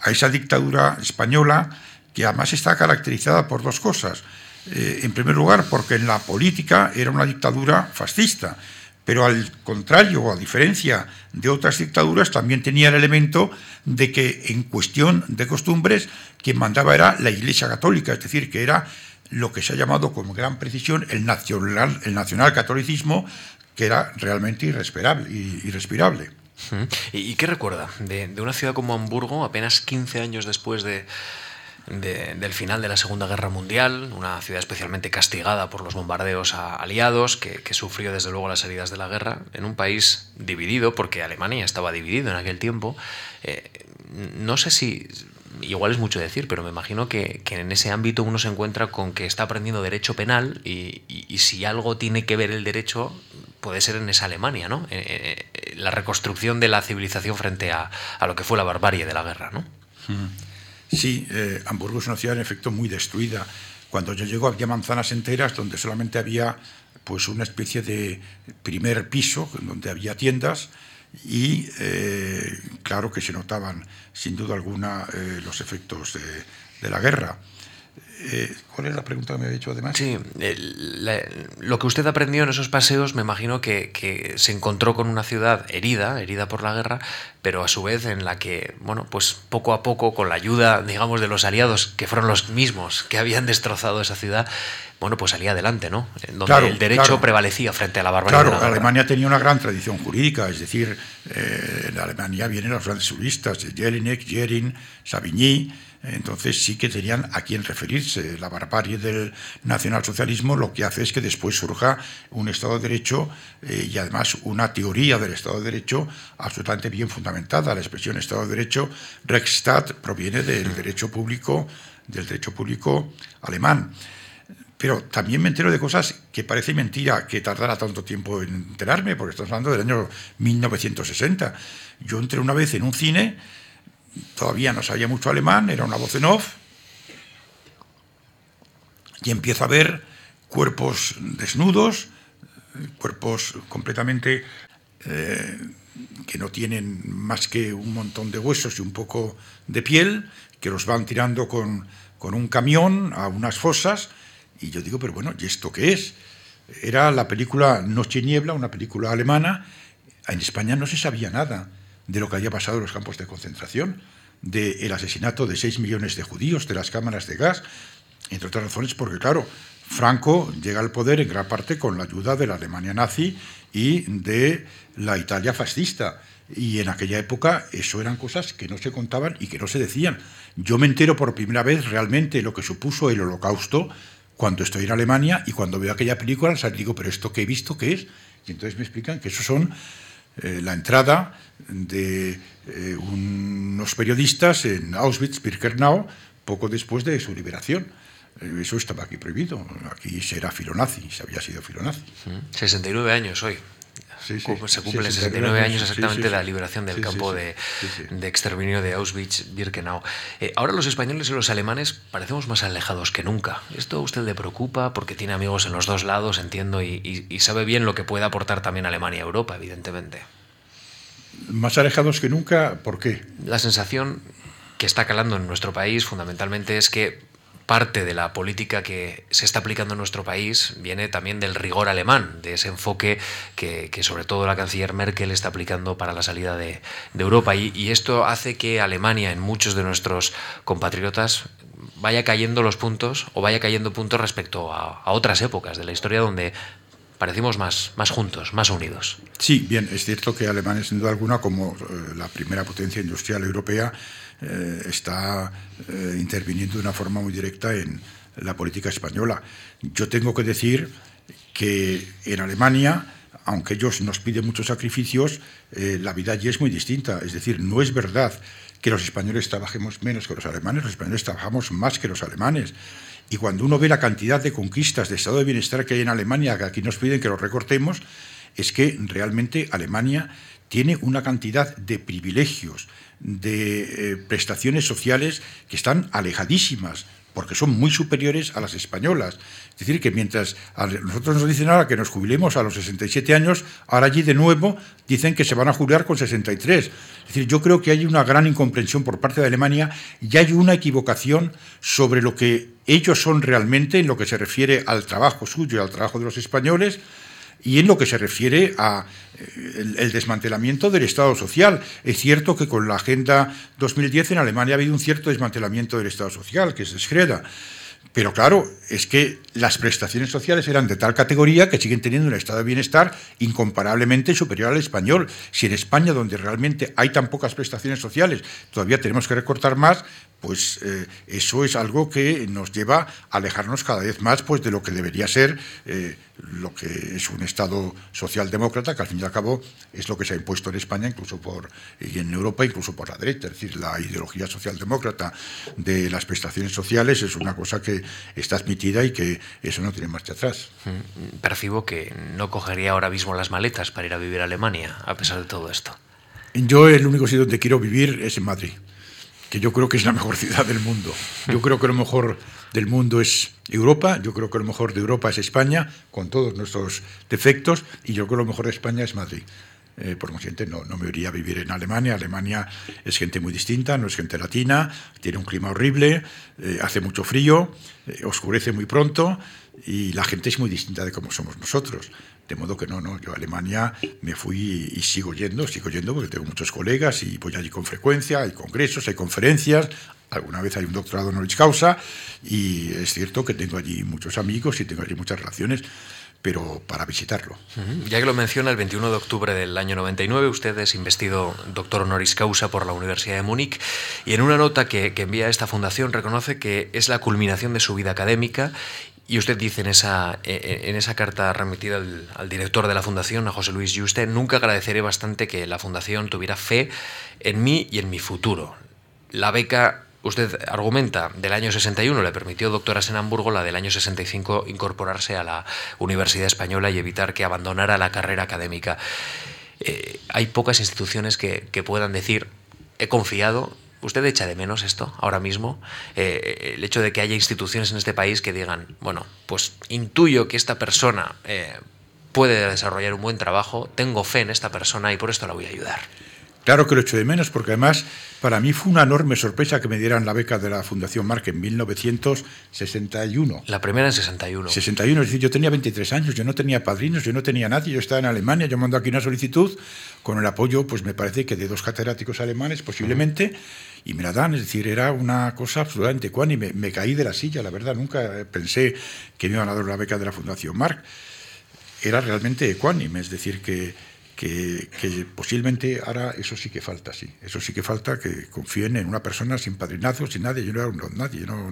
a esa dictadura española que además está caracterizada por dos cosas. Eh, en primer lugar, porque en la política era una dictadura fascista, pero al contrario, o a diferencia de otras dictaduras, también tenía el elemento de que en cuestión de costumbres quien mandaba era la Iglesia Católica, es decir, que era lo que se ha llamado con gran precisión el nacional, el nacional catolicismo, que era realmente irrespirable. irrespirable. ¿Y qué recuerda de, de una ciudad como Hamburgo, apenas 15 años después de, del final de la Segunda Guerra Mundial, una ciudad especialmente castigada por los bombardeos aliados, que, sufrió desde luego las heridas de la guerra, en un país dividido, porque Alemania estaba dividido en aquel tiempo. Eh, no sé si, igual es mucho decir, pero me imagino que, en ese ámbito uno se encuentra con que está aprendiendo derecho penal y, si algo tiene que ver el derecho puede ser en esa Alemania, ¿no? Eh, eh, la reconstrucción de la civilización frente a, lo que fue la barbarie de la guerra, ¿no? Sí, eh, Hamburgo es una ciudad en efecto muy destruida. Cuando yo llego había manzanas enteras donde solamente había pues una especie de primer piso donde había tiendas y eh, claro que se notaban sin duda alguna eh, los efectos de la guerra. Eh, ¿Cuál es la pregunta que me había hecho además? Sí, lo que usted aprendió en esos paseos, me imagino que, se encontró con una ciudad herida, herida por la guerra, pero a su vez en la que, bueno, pues poco a poco, con la ayuda, digamos, de los aliados, que fueron los mismos que habían destrozado esa ciudad, bueno, pues salía adelante, ¿no? En donde el derecho prevalecía frente a la barbarie. Claro, Alemania tenía una gran tradición jurídica, es decir, eh, en Alemania vienen los grandes juristas, Jelinek, Jerin, Savigny, entonces sí que tenían a quién referirse. La barbarie del nacionalsocialismo lo que hace es que después surja un Estado de Derecho eh, y además una teoría del Estado de Derecho absolutamente bien fundamentada. La expresión Estado de Derecho, Rechtsstaat, proviene del derecho público, del derecho público alemán. Pero también me entero de cosas que parece mentira que tardara tanto tiempo en enterarme, porque estamos hablando del año 1960. Yo entré una vez en un cine todavía no sabía mucho alemán, era una voz en off, y empiezo a ver cuerpos desnudos, cuerpos completamente eh, que no tienen más que un montón de huesos y un poco de piel, que los van tirando con, con un camión a unas fosas, y yo digo, pero bueno, ¿y esto qué es? Era la película Noche y Niebla, una película alemana, en España no se sabía nada de lo que había pasado en los campos de concentración, del asesinato de 6 millones de judíos, de las cámaras de gas, entre otras razones porque, claro, Franco llega al poder en gran parte con la ayuda de la Alemania nazi y de la Italia fascista. Y en aquella época eso eran cosas que no se contaban y que no se decían. Yo me entero por primera vez realmente lo que supuso el holocausto cuando estoy en Alemania y cuando veo aquella película, digo, pero esto que he visto, ¿qué es? Y entonces me explican que eso son eh, la entrada de eh, unos periodistas en Auschwitz-Birkenau poco después de su liberación. Eh, eso estaba aquí prohibido. Aquí se era filonazi, se había sido filonazi. 69 años hoy. se cumplen 69 años exactamente de la liberación del campo de, exterminio de Auschwitz-Birkenau. ahora los españoles y los alemanes parecemos más alejados que nunca. ¿Esto a usted le preocupa? Porque tiene amigos en los dos lados, entiendo, y, y sabe bien lo que puede aportar también Alemania a Europa, evidentemente. Más alejados que nunca, ¿por qué? La sensación que está calando en nuestro país fundamentalmente es que parte de la política que se está aplicando en nuestro país viene también del rigor alemán, de ese enfoque que, sobre todo la canciller Merkel está aplicando para la salida de, Europa. Y, esto hace que Alemania, en muchos de nuestros compatriotas, vaya cayendo los puntos o vaya cayendo puntos respecto a, otras épocas de la historia donde parecimos más, más juntos, más unidos. Sí, bien, es cierto que Alemania, sin duda alguna, como eh, la primera potencia industrial europea, eh, está eh, interviniendo de una forma muy directa en la política española. Yo tengo que decir que en Alemania, aunque ellos nos piden muchos sacrificios, la vida allí es muy distinta. Es decir, no es verdad que los españoles trabajemos menos que los alemanes, los españoles trabajamos más que los alemanes. Y cuando uno ve la cantidad de conquistas de estado de bienestar que hay en Alemania, que aquí nos piden que los recortemos, es que realmente Alemania tiene una cantidad de privilegios, de eh, prestaciones sociales que están alejadísimas porque son muy superiores a las españolas. Es decir, que mientras nosotros nos dicen ahora que nos jubilemos a los 67 años, ahora allí de nuevo dicen que se van a jubilar con 63. Es decir, yo creo que hay una gran incomprensión por parte de Alemania y hay una equivocación sobre lo que ellos son realmente en lo que se refiere al trabajo suyo y al trabajo de los españoles y en lo que se refiere a eh, el, desmantelamiento del Estado social. Es cierto que con la Agenda 2010 en Alemania ha habido un cierto desmantelamiento del Estado social, que es Schreda, Pero claro, es que las prestaciones sociales eran de tal categoría que siguen teniendo un estado de bienestar incomparablemente superior al español. Si en España, donde realmente hay tan pocas prestaciones sociales, todavía tenemos que recortar más, pues eh, eso es algo que nos lleva a alejarnos cada vez más pues, de lo que debería ser eh, lo que es un Estado socialdemócrata, que al fin y al cabo es lo que se ha impuesto en España incluso por, y en Europa incluso por la derecha. Es decir, la ideología socialdemócrata de las prestaciones sociales es una cosa que está admitida y que eso no tiene marcha atrás. Mm, percibo que no cogería ahora mismo las maletas para ir a vivir a Alemania, a pesar de todo esto. Yo el único sitio donde quiero vivir es en Madrid que yo creo que es la mejor ciudad del mundo. Yo creo que lo mejor del mundo es Europa, yo creo que lo mejor de Europa es España, con todos nuestros defectos, y yo creo que lo mejor de España es Madrid. Eh, por consiguiente, no, no me iría a vivir en Alemania. Alemania es gente muy distinta, no es gente latina, tiene un clima horrible, eh, hace mucho frío, eh, oscurece muy pronto y la gente es muy distinta de cómo somos nosotros. De modo que no, no, yo a Alemania me fui y sigo yendo, sigo yendo porque tengo muchos colegas y voy allí con frecuencia, hay congresos, hay conferencias, alguna vez hay un doctorado honoris causa y es cierto que tengo allí muchos amigos y tengo allí muchas relaciones pero para visitarlo. Ya que lo menciona, el 21 de octubre del año 99 usted es investido doctor honoris causa por la Universidad de Múnich y en una nota que, que envía a esta fundación reconoce que es la culminación de su vida académica y usted dice en esa, e, e, en esa carta remitida al, director de la Fundación, a José Luis Juste, nunca agradeceré bastante que la Fundación tuviera fe en mí y en mi futuro. La beca, usted argumenta, del año 61 le permitió doctoras en Hamburgo, la del año 65 incorporarse a la Universidad Española y evitar que abandonara la carrera académica. Eh, hay pocas instituciones que, que puedan decir, he confiado ¿Usted echa de menos esto ahora mismo? Eh, el hecho de que haya instituciones en este país que digan, bueno, pues intuyo que esta persona eh, puede desarrollar un buen trabajo, tengo fe en esta persona y por esto la voy a ayudar. Claro que lo echo de menos, porque además para mí fue una enorme sorpresa que me dieran la beca de la Fundación Marc en 1961. La primera en 61. 61, es decir, yo tenía 23 años, yo no tenía padrinos, yo no tenía nadie, yo estaba en Alemania, yo mando aquí una solicitud con el apoyo, pues me parece que de dos catedráticos alemanes posiblemente, y me la dan, es decir, era una cosa absolutamente cuánime. Me, caí de la silla, la verdad, nunca pensé que me iban a dar la beca de la Fundación Marc. Era realmente ecuánime, es decir, que que, posiblemente ahora eso sí que falta, sí. Eso sí que falta, que confíen en una persona sin padrinazo, sin nadie. Yo no era nadie, no,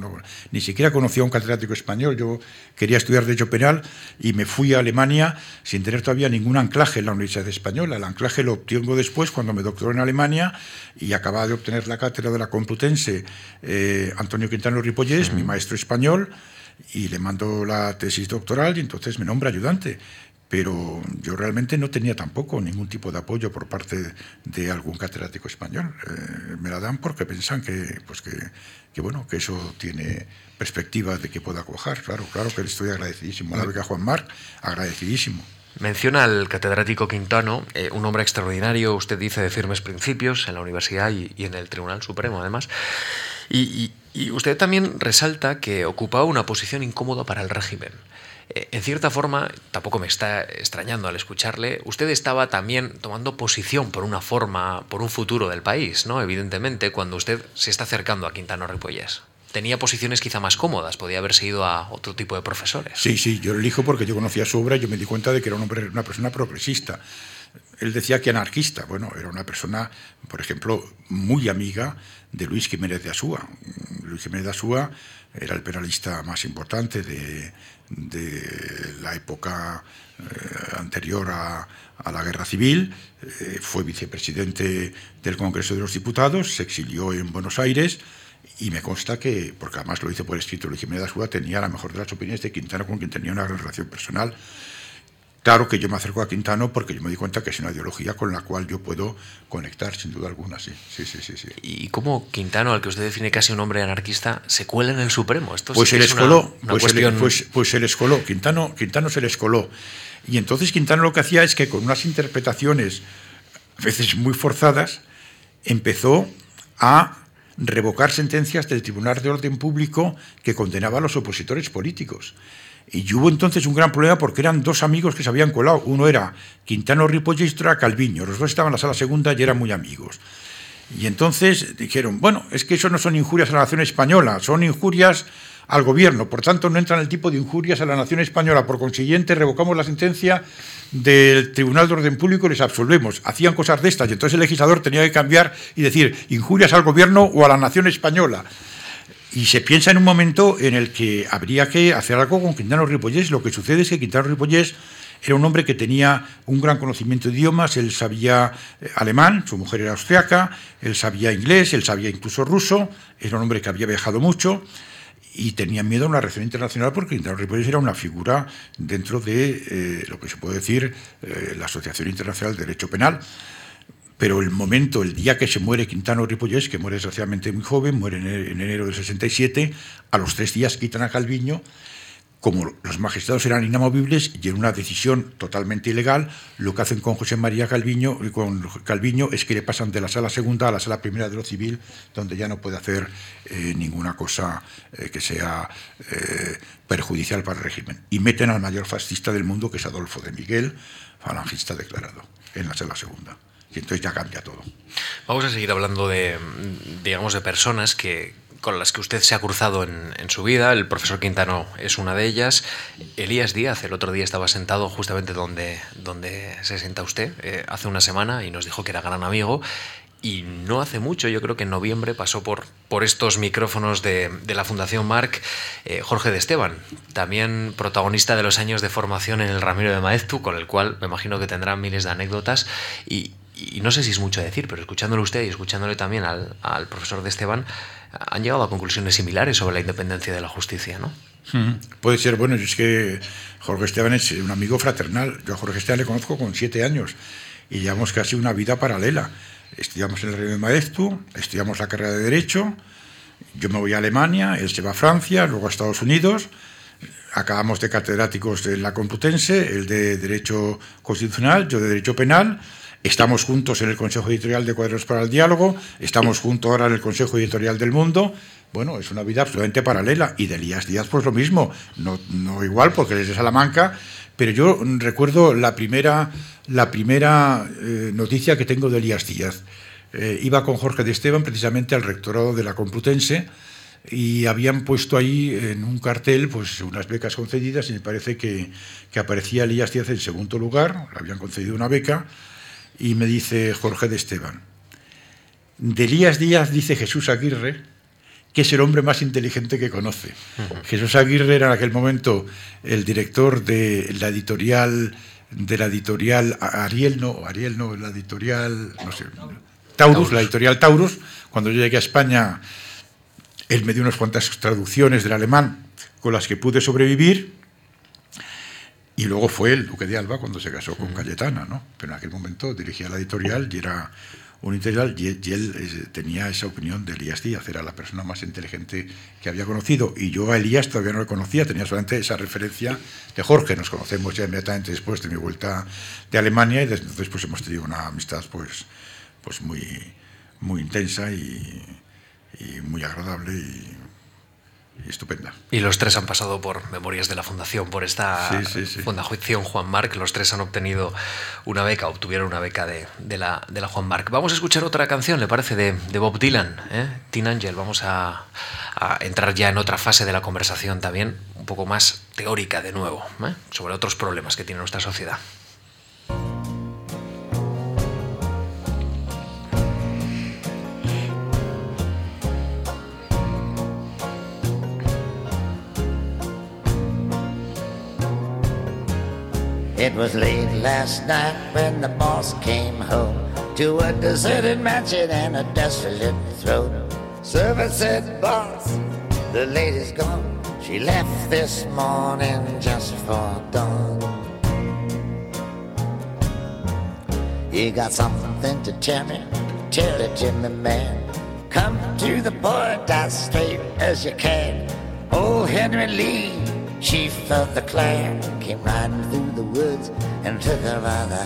ni siquiera conocía a un catedrático español. Yo quería estudiar Derecho Penal y me fui a Alemania sin tener todavía ningún anclaje en la Universidad Española. El anclaje lo obtengo después cuando me doctoré en Alemania y acababa de obtener la cátedra de la Complutense eh, Antonio Quintano Ripollés, mi maestro español, y le mando la tesis doctoral y entonces me nombra ayudante pero yo realmente no tenía tampoco ningún tipo de apoyo por parte de algún catedrático español. Eh, me la dan porque piensan que, pues que, bueno, que eso tiene perspectiva de que pueda cuajar. Claro, claro que estoy agradecidísimo. La beca Juan Marc, agradecidísimo. Menciona al catedrático Quintano, eh, un hombre extraordinario, usted dice, de firmes principios en la universidad y, en el Tribunal Supremo, además. y, usted también resalta que ocupaba una posición incómoda para el régimen. Eh, en cierta forma, tampoco me está extrañando al escucharle, usted estaba también tomando posición por una forma, por un futuro del país, ¿no? Evidentemente, cuando usted se está acercando a Quintano Ripollés. Tenía posiciones quizá más cómodas, podía haberse ido a otro tipo de profesores. Sí, sí, yo lo elijo porque yo conocía su obra y yo me di cuenta de que era un hombre, una persona progresista. Él decía que anarquista, bueno, era una persona, por ejemplo, muy amiga de Luis Jiménez de Asúa. Luis Jiménez de Asúa era el penalista más importante de, de la época eh, anterior a, la guerra civil, eh, fue vicepresidente del Congreso de los Diputados, se exilió en Buenos Aires y me consta que, porque además lo hice por escrito, Luis Jiménez Asúa tenía la mejor de las opiniones de Quintana con quien tenía una gran relación personal. Claro que yo me acerco a Quintano porque yo me di cuenta que es una ideología con la cual yo puedo conectar, sin duda alguna, sí. sí, sí, sí, ¿Y cómo Quintano, al que usted define casi un hombre anarquista, se cuela en el Supremo? Esto pues, se les coló, pues, pues, pues, se les coló, Quintano, Quintano se les coló. Y entonces Quintano lo que hacía es que con unas interpretaciones a veces muy forzadas, empezó a revocar sentencias del Tribunal de Orden Público que condenaba a los opositores políticos. Y hubo entonces un gran problema porque eran dos amigos que se habían colado. Uno era Quintano Ripoll y otro era Calviño. Los dos estaban en la sala segunda y eran muy amigos. Y entonces dijeron, bueno, es que eso no son injurias a la nación española, son injurias al gobierno. Por tanto, no entra en el tipo de injurias a la nación española. Por consiguiente, revocamos la sentencia del Tribunal de Orden Público y les absolvemos. Hacían cosas de estas y entonces el legislador tenía que cambiar y decir injurias al gobierno o a la nación española. Y se piensa en un momento en el que habría que hacer algo con Quintano Ripollés. Lo que sucede es que Quintano Ripollés era un hombre que tenía un gran conocimiento de idiomas, él sabía eh, alemán, su mujer era austriaca, él sabía inglés, él sabía incluso ruso, era un hombre que había viajado mucho y tenía miedo a una reacción internacional porque Quintano Ripollés era una figura dentro de eh, lo que se puede decir eh, la Asociación Internacional de Derecho Penal. Pero el momento, el día que se muere Quintano Ripollés, que muere desgraciadamente muy joven, muere en enero del 67, a los tres días quitan a Calviño como los magistrados eran inamovibles y en una decisión totalmente ilegal, lo que hacen con José María Calviño, con Calviño es que le pasan de la sala segunda a la sala primera de lo civil, donde ya no puede hacer eh, ninguna cosa eh, que sea eh, perjudicial para el régimen. Y meten al mayor fascista del mundo, que es Adolfo de Miguel, falangista declarado, en la sala segunda. Y entonces ya cambia todo. Vamos a seguir hablando de, digamos, de personas que, con las que usted se ha cruzado en, su vida. El profesor Quintano es una de ellas. Elías Díaz, el otro día estaba sentado justamente donde, donde se sienta usted, eh, hace una semana, y nos dijo que era gran amigo. Y no hace mucho, yo creo que en noviembre pasó por, por estos micrófonos de, la Fundación Marc eh, Jorge de Esteban, también protagonista de los años de formación en el Ramiro de Maeztu, con el cual me imagino que tendrá miles de anécdotas. Y, no sé si es mucho decir, pero escuchándolo usted y escuchándole también al, al profesor de Esteban, han llegado a conclusiones similares sobre la independencia de la justicia, ¿no? Puede ser, bueno, es que Jorge Esteban es un amigo fraternal. Yo a Jorge Esteban le conozco con siete años y llevamos casi una vida paralela. Estudiamos en el Reino de Maeztu, estudiamos la carrera de Derecho, yo me voy a Alemania, él se va a Francia, luego a Estados Unidos, acabamos de catedráticos de la Complutense, él de Derecho Constitucional, yo de Derecho Penal, Estamos juntos en el Consejo Editorial de Cuadros para el Diálogo, estamos juntos ahora en el Consejo Editorial del Mundo. Bueno, es una vida absolutamente paralela. Y de Elías Díaz, pues lo mismo. No, no igual, porque es de Salamanca, pero yo recuerdo la primera, la primera eh, noticia que tengo de Elías Díaz. Eh, iba con Jorge de Esteban precisamente al rectorado de la Complutense y habían puesto ahí en un cartel pues unas becas concedidas y me parece que, que aparecía Elías Díaz en segundo lugar, le habían concedido una beca y me dice Jorge de Esteban, de Elías Díaz dice Jesús Aguirre, que es el hombre más inteligente que conoce. Jesús Aguirre era en aquel momento el director de la editorial de la editorial Ariel no, Ariel no, la editorial, no sé, Taurus, la editorial Taurus. Cuando yo llegué a España, él me dio unas cuantas traducciones del alemán con las que pude sobrevivir y luego fue el duque de Alba cuando se casó con Cayetana, ¿no? Pero en aquel momento dirigía la editorial y era un editorial y, él eh, tenía esa opinión de Elías Díaz, era la persona más inteligente que había conocido. Y yo a Elías todavía no lo conocía, tenía solamente esa referencia de Jorge. Nos conocemos ya inmediatamente después de mi vuelta de Alemania y desde entonces pues hemos tenido una amistad pues, pues muy, muy intensa y, y muy agradable y estupenda. Y los tres han pasado por Memorias de la Fundación, por esta Fundación Juan Marc. Los tres han obtenido una beca, obtuvieron una beca de, la, de la Juan Marc. Vamos a escuchar otra canción, le parece, de, Bob Dylan, ¿eh? Teen Angel. Vamos a, entrar ya en otra fase de la conversación también, un poco más teórica de nuevo, ¿eh? sobre otros problemas que tiene nuestra sociedad. It was late last night when the boss came home to a deserted mansion and a desolate throat. Servant said, Boss, the lady's gone. She left this morning just for dawn. You got something to tell me? Tell it to me, man. Come to the point as straight as you can. Old Henry Lee chief of the clan came riding through the woods and took her by the.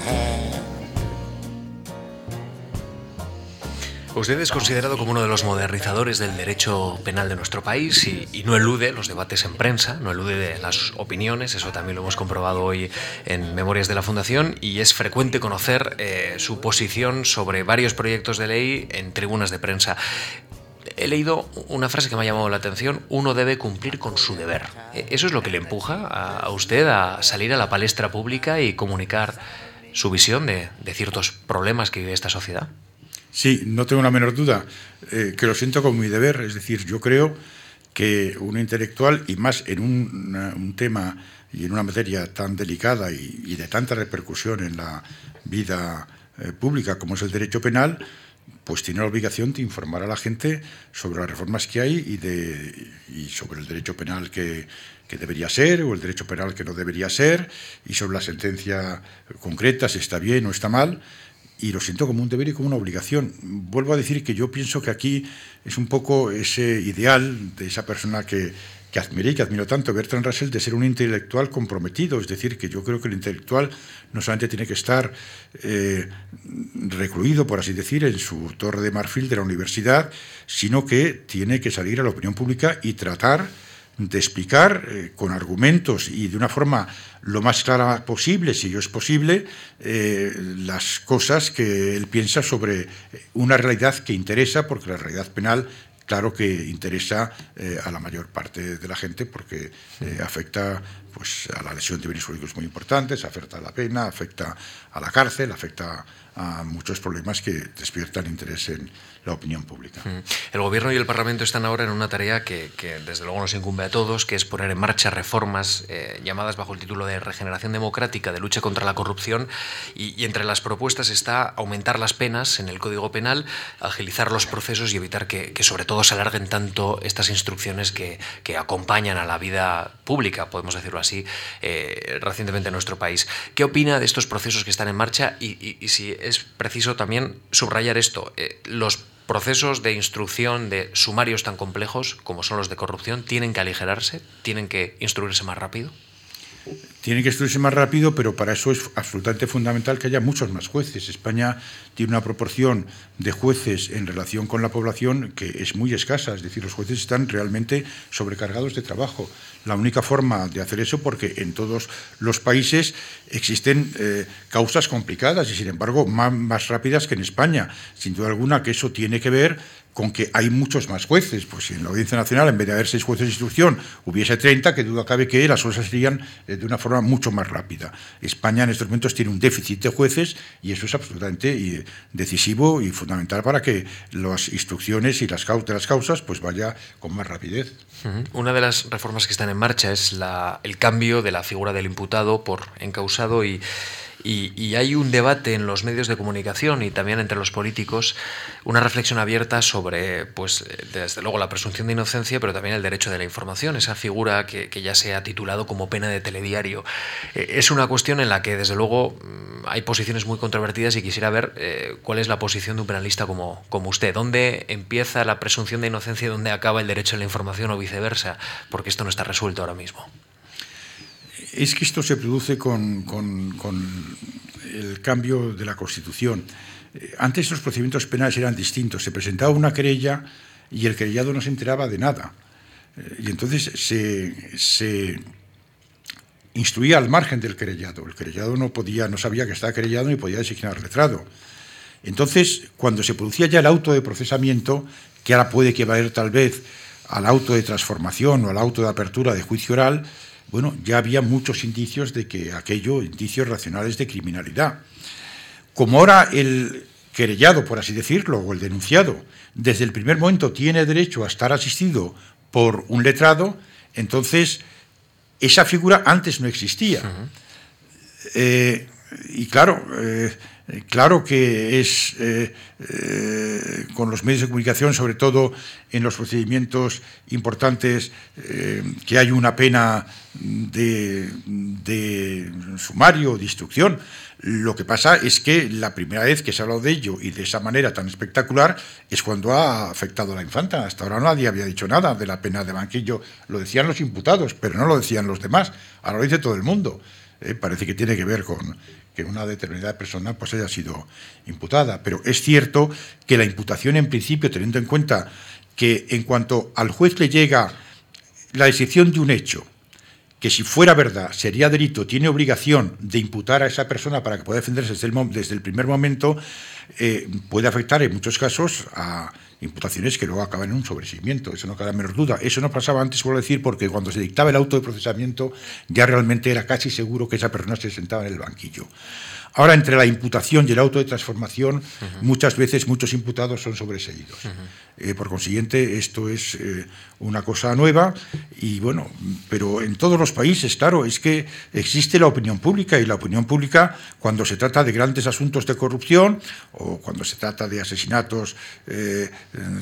Usted es considerado como uno de los modernizadores del derecho penal de nuestro país y, y, no elude los debates en prensa, no elude las opiniones, eso también lo hemos comprobado hoy en Memorias de la Fundación y es frecuente conocer eh, su posición sobre varios proyectos de ley en tribunas de prensa he leído una frase que me ha llamado la atención, uno debe cumplir con su deber. Eh, ¿Eso es lo que le empuja a usted a salir a la palestra pública y comunicar su visión de, ciertos problemas que vive esta sociedad? Sí, no tengo la menor duda, eh, que lo siento como mi deber, es decir, yo creo que un intelectual, y más en un, tema y en una materia tan delicada y, de tanta repercusión en la vida eh, pública como es el derecho penal, pues tiene la obligación de informar a la gente sobre las reformas que hay y, de, y sobre el derecho penal que, que, debería ser o el derecho penal que no debería ser y sobre la sentencia concreta, si está bien o está mal. Y lo siento como un deber y como una obligación. Vuelvo a decir que yo pienso que aquí es un poco ese ideal de esa persona que, que admiré y que admiro tanto, Bertrand Russell, de ser un intelectual comprometido. Es decir, que yo creo que el intelectual no solamente tiene que estar eh, recluido, por así decir, en su torre de marfil de la universidad, sino que tiene que salir a la opinión pública y tratar de explicar eh, con argumentos y de una forma lo más clara posible, si ello es posible, eh, las cosas que él piensa sobre una realidad que interesa, porque la realidad penal claro que interesa eh, a la mayor parte de la gente porque eh, afecta pues, a la lesión de bienes jurídicos muy importantes, afecta a la pena, afecta a la cárcel, afecta a muchos problemas que despiertan interés en la opinión pública. El Gobierno y el Parlamento están ahora en una tarea que, desde luego nos incumbe a todos, que es poner en marcha reformas eh, llamadas bajo el título de regeneración democrática, de lucha contra la corrupción, y, entre las propuestas está aumentar las penas en el Código Penal, agilizar los procesos y evitar que, sobre todo se alarguen tanto estas instrucciones que, acompañan a la vida pública, podemos decirlo así, eh, recientemente en nuestro país. ¿Qué opina de estos procesos que están en marcha y, y si es preciso también subrayar esto. Eh, los procesos de instrucción de sumarios tan complejos como son los de corrupción tienen que aligerarse, tienen que instruirse más rápido. Tiene que instruirse más rápido, pero para eso es absolutamente fundamental que haya muchos más jueces. España tiene una proporción de jueces en relación con la población que es muy escasa, es decir, los jueces están realmente sobrecargados de trabajo. La única forma de hacer eso, porque en todos los países existen eh, causas complicadas y, sin embargo, más, más rápidas que en España. Sin duda alguna que eso tiene que ver con que hay muchos más jueces. Pues si en la Audiencia Nacional, en vez de haber seis jueces de instrucción, hubiese 30, que duda cabe que las cosas serían eh, de una forma mucho más rápida. España en estos momentos tiene un déficit de jueces y eso es absolutamente eh, decisivo y fundamental para que las instrucciones y las, de las causas pues vaya con más rapidez. Una de las reformas que están en marcha es el cambio de la figura del imputado por encausado y y, hay un debate en los medios de comunicación y también entre los políticos, una reflexión abierta sobre, pues, desde luego, la presunción de inocencia, pero también el derecho de la información, esa figura que, ya se ha titulado como pena de telediario. Eh, es una cuestión en la que, desde luego, mm, hay posiciones muy controvertidas y quisiera ver eh, cuál es la posición de un penalista como, como usted. ¿Dónde empieza la presunción de inocencia y dónde acaba el derecho a la información o viceversa? Porque esto no está resuelto ahora mismo es que esto se produce con, el cambio de la Constitución. Eh, antes los procedimientos penales eran distintos. Se presentaba una querella y el querellado no se enteraba de nada. Eh, y entonces se, instruía al margen del querellado. El querellado no, podía, no sabía que estaba querellado ni podía designar letrado. Entonces, cuando se producía ya el auto de procesamiento, que ahora puede equivaler tal vez al auto de transformación o al auto de apertura de juicio oral, bueno, ya había muchos indicios de que aquello, indicios racionales de criminalidad. Como ahora el querellado, por así decirlo, o el denunciado, desde el primer momento tiene derecho a estar asistido por un letrado, entonces esa figura antes no existía. Eh, y claro, eh, claro que es eh, con los medios de comunicación, sobre todo en los procedimientos importantes, que hay una pena de, de sumario, de instrucción. Lo que pasa es que la primera vez que se ha hablado de ello y de esa manera tan espectacular es cuando ha afectado a la infanta. Hasta ahora nadie había dicho nada de la pena de banquillo. Lo decían los imputados, pero no lo decían los demás. Ahora lo dice todo el mundo. Eh, parece que tiene que ver con que una determinada persona pues, haya sido imputada. Pero es cierto que la imputación, en principio, teniendo en cuenta que en cuanto al juez le llega la decisión de un hecho, que si fuera verdad sería delito, tiene obligación de imputar a esa persona para que pueda defenderse desde el, desde el primer momento, eh, puede afectar en muchos casos a imputaciones que luego acaban en un sobreseimiento, eso no cabe menos duda. Eso no pasaba antes, por decir, porque cuando se dictaba el auto de procesamiento ya realmente era casi seguro que esa persona se sentaba en el banquillo. Ahora, entre la imputación y el auto de transformación, muchas veces muchos imputados son sobreseídos. Eh, por consiguiente, esto es eh, una cosa nueva y bueno, pero en todos los países, claro, es que existe la opinión pública y la opinión pública cuando se trata de grandes asuntos de corrupción o cuando se trata de asesinatos eh,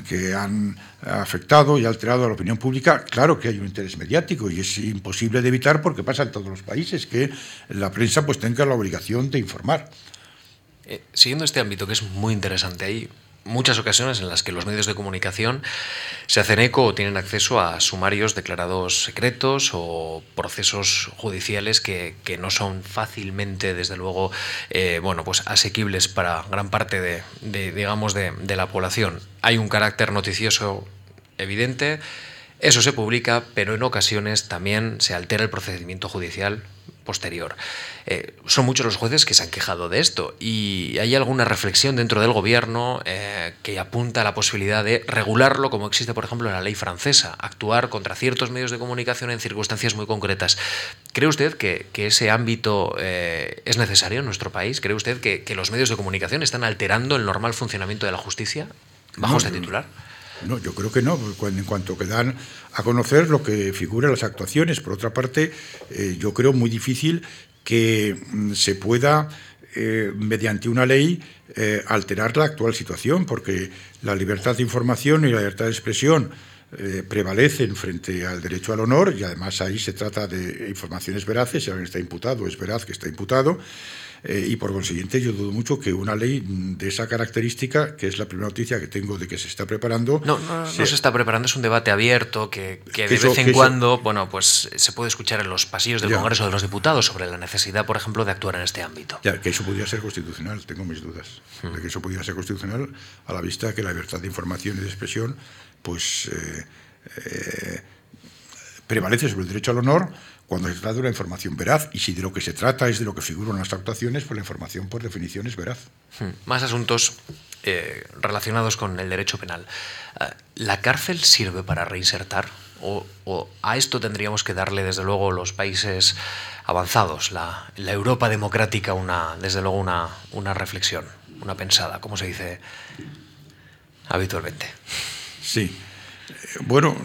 que han afectado y alterado a la opinión pública, claro que hay un interés mediático y es imposible de evitar porque pasa en todos los países que la prensa pues tenga la obligación de informar. siguiendo este ámbito que es muy interesante ahí, muchas ocasiones en las que los medios de comunicación se hacen eco o tienen acceso a sumarios declarados secretos o procesos judiciales que, no son fácilmente, desde luego, eh, bueno, pues asequibles para gran parte de, digamos, de, de la población. Hay un carácter noticioso evidente, eso se publica, pero en ocasiones también se altera el procedimiento judicial posterior. Eh, son muchos los jueces que se han quejado de esto y hay alguna reflexión dentro del gobierno eh, que apunta a la posibilidad de regularlo como existe, por ejemplo, en la ley francesa, actuar contra ciertos medios de comunicación en circunstancias muy concretas. ¿Cree usted que, ese ámbito eh, es necesario en nuestro país? ¿Cree usted que, los medios de comunicación están alterando el normal funcionamiento de la justicia bajo este titular? No, yo creo que no, en cuanto que dan a conocer lo que figura en las actuaciones. Por otra parte, eh, yo creo muy difícil que mm, se pueda, eh, mediante una ley, eh, alterar la actual situación, porque la libertad de información y la libertad de expresión prevalecen frente al derecho al honor y además ahí se trata de informaciones veraces, si alguien está imputado, es veraz que está imputado. Eh, y por consiguiente yo dudo mucho que una ley de esa característica, que es la primera noticia que tengo de que se está preparando... No, no, se, está preparando, es un debate abierto que, de vez en cuando bueno, pues, se puede escuchar en los pasillos del Congreso de los Diputados sobre la necesidad, por ejemplo, de actuar en este ámbito. Ya, que eso podría ser constitucional, tengo mis dudas, de hmm. que eso podría ser constitucional a la vista que la libertad de información y de expresión pues eh, eh, prevalece sobre el derecho al honor cuando se trata de una información veraz. Y si de lo que se trata es de lo que figura en las actuaciones, pues la información por definición es veraz. Hmm. Más asuntos eh, relacionados con el derecho penal. Eh, ¿La cárcel sirve para reinsertar? O, a esto tendríamos que darle, desde luego, los países avanzados, la, Europa democrática, una, desde luego, una, una reflexión, una pensada, como se dice habitualmente. Sí. Bueno,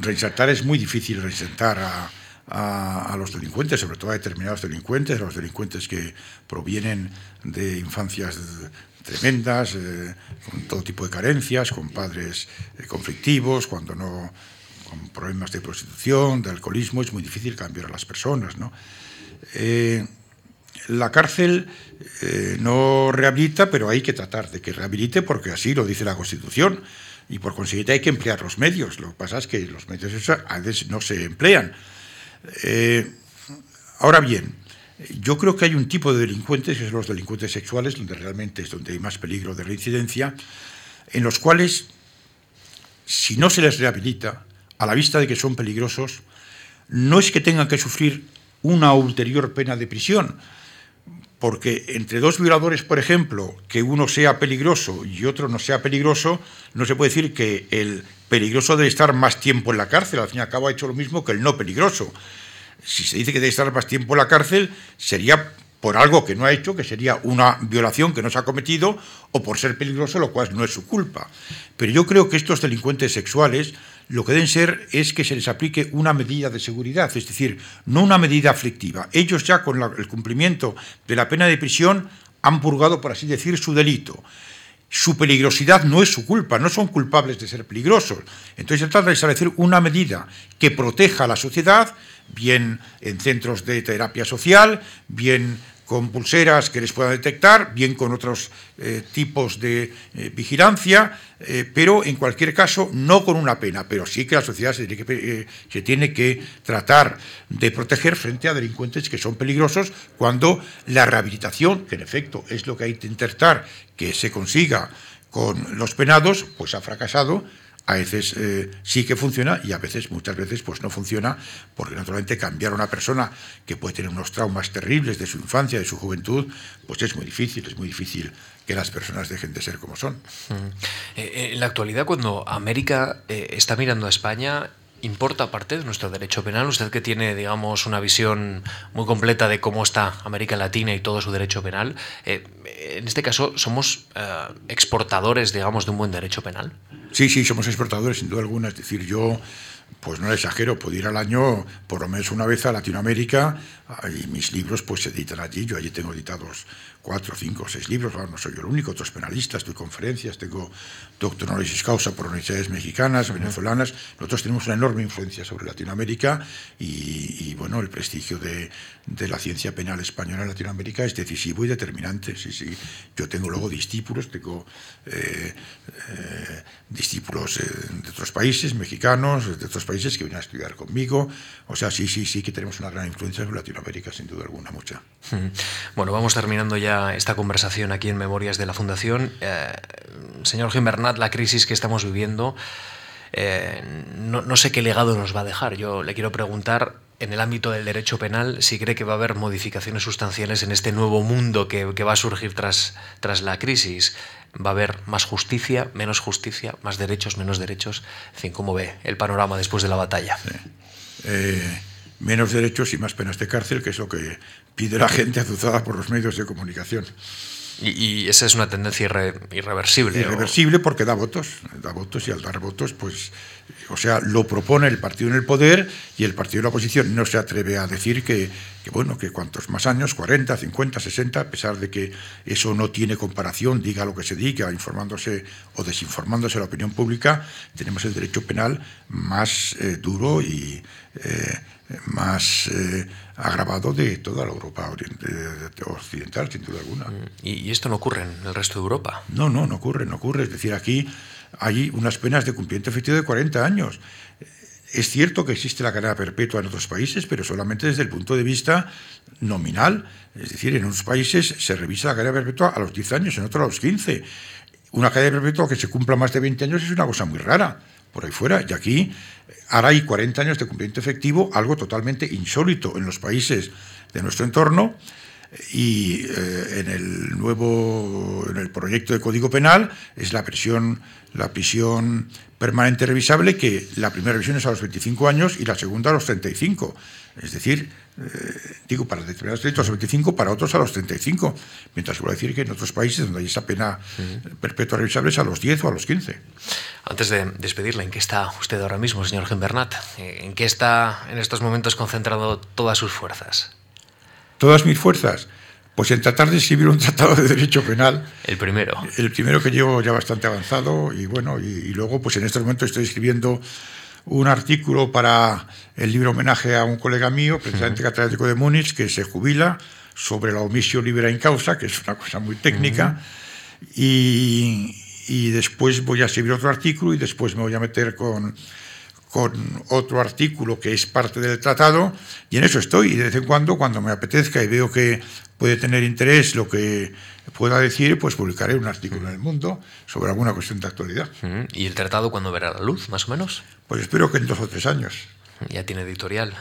reinsertar es muy difícil reinsertar a, a, los delincuentes, sobre todo a determinados delincuentes, a los delincuentes que provienen de infancias tremendas, eh, con todo tipo de carencias, con padres eh, conflictivos, cuando no con problemas de prostitución, de alcoholismo, es muy difícil cambiar a las personas. ¿no? Eh, la cárcel no rehabilita, pero hay que tratar de que rehabilite porque así lo dice la Constitución y por consiguiente hay que emplear los medios. Lo que pasa es que los medios a veces no se emplean. Eh, ahora bien, yo creo que hay un tipo de delincuentes, que son los delincuentes sexuales, donde realmente es donde hay más peligro de reincidencia, en los cuales, si no se les rehabilita, a la vista de que son peligrosos, no es que tengan que sufrir una ulterior pena de prisión, porque entre dos violadores, por ejemplo, que uno sea peligroso y otro no sea peligroso, no se puede decir que el peligroso debe estar más tiempo en la cárcel, al fin y al cabo ha hecho lo mismo que el no peligroso. Si se dice que debe estar más tiempo en la cárcel, sería por algo que no ha hecho, que sería una violación que no se ha cometido, o por ser peligroso, lo cual no es su culpa. Pero yo creo que estos delincuentes sexuales lo que deben ser es que se les aplique una medida de seguridad, es decir, no una medida aflictiva. Ellos ya con el cumplimiento de la pena de prisión han purgado, por así decir, su delito. Su peligrosidad no es su culpa, no son culpables de ser peligrosos. Entonces se trata de establecer una medida que proteja a la sociedad, bien en centros de terapia social, bien con pulseras que les puedan detectar, bien con otros eh, tipos de eh, vigilancia, eh, pero en cualquier caso no con una pena, pero sí que la sociedad se tiene que, se tiene que tratar de proteger frente a delincuentes que son peligrosos cuando la rehabilitación, que en efecto es lo que hay que intentar que se consiga con los penados, pues ha fracasado a veces eh, sí que funciona y a veces, muchas veces, pues no funciona, porque naturalmente cambiar a una persona que puede tener unos traumas terribles de su infancia, de su juventud, pues es muy difícil, es muy difícil que las personas dejen de ser como son. En la actualidad, cuando América está mirando a España, ¿Importa parte de nuestro derecho penal? Usted que tiene, digamos, una visión muy completa de cómo está América Latina y todo su derecho penal, eh, en este caso, ¿somos eh, exportadores, digamos, de un buen derecho penal? Sí, sí, somos exportadores, sin duda alguna. Es decir, yo pues no exagero, puedo ir al año por lo menos una vez a Latinoamérica y mis libros pues se editan allí. Yo allí tengo editados cuatro, cinco, seis libros, no soy yo el único, otros penalistas, doy conferencias, tengo doctor honoris causa por universidades mexicanas, venezolanas. Nosotros tenemos una enorme influencia sobre Latinoamérica y, bueno, el prestigio de, la ciencia penal española en Latinoamérica es decisivo y determinante. Sí, sí. Yo tengo luego discípulos, tengo eh, eh, discípulos eh, de otros países, mexicanos, de otros países que vienen a estudiar conmigo. O sea, sí, sí, sí que tenemos una gran influencia sobre Latinoamérica, sin duda alguna, mucha. Bueno, vamos terminando ya esta conversación aquí en Memorias de la Fundación. Señor La crisis que estamos viviendo, eh, no, sé qué legado nos va a dejar. Yo le quiero preguntar, en el ámbito del derecho penal, si cree que va a haber modificaciones sustanciales en este nuevo mundo que, va a surgir tras, tras la crisis. ¿Va a haber más justicia, menos justicia, más derechos, menos derechos? En fin, ¿cómo ve el panorama después de la batalla? Eh, menos derechos y más penas de cárcel, que es lo que pide la gente azuzada por los medios de comunicación. Y, esa es una tendencia irreversible. Irreversible porque da votos, da votos y al dar votos, pues, o sea, lo propone el partido en el poder y el partido en la oposición no se atreve a decir que, que, bueno, que cuantos más años, 40, 50, 60, a pesar de que eso no tiene comparación, diga lo que se diga, informándose o desinformándose la opinión pública, tenemos el derecho penal más eh, duro y eh, más eh, agravado de toda la Europa occidental, sin duda alguna. Mm, ¿Y esto no ocurre en el resto de Europa? No, no, no ocurre, no ocurre. Es decir, aquí hay unas penas de cumplimiento efectivo de 40 años. Es cierto que existe la cadena perpetua en otros países, pero solamente desde el punto de vista nominal. Es decir, en unos países se revisa la cadena perpetua a los 10 años, en otros a los 15. Una cadena perpetua que se cumpla más de 20 años es una cosa muy rara por ahí fuera. Y aquí ahora hay 40 años de cumplimiento efectivo, algo totalmente insólito en los países de nuestro entorno. Y eh, en el nuevo en el proyecto de Código Penal es la prisión, la prisión permanente revisable, que la primera revisión es a los 25 años y la segunda a los 35. Es decir, eh, digo, para determinados delitos a los 25, para otros a los 35. Mientras voy a decir que en otros países donde hay esa pena perpetua revisable es a los 10 o a los 15. Antes de despedirla, ¿en qué está usted ahora mismo, señor Gembernat? ¿En qué está en estos momentos concentrado todas sus fuerzas? Todas mis fuerzas. Pues en tratar de escribir un tratado de derecho penal. El primero. El primero que llevo ya bastante avanzado y bueno, y, y luego pues en este momento estoy escribiendo un artículo para el libro homenaje a un colega mío, precisamente catedrático de Múnich, que se jubila sobre la omisión libera in causa, que es una cosa muy técnica, y, y, después voy a escribir otro artículo y después me voy a meter con, con otro artículo que es parte del tratado, y en eso estoy, y de vez en cuando, cuando me apetezca y veo que puede tener interés lo que pueda decir, pues publicaré un artículo en el mundo sobre alguna cuestión de actualidad. ¿Y el tratado cuándo verá la luz, más o menos? Pues espero que en dos o tres años. ¿Ya tiene editorial?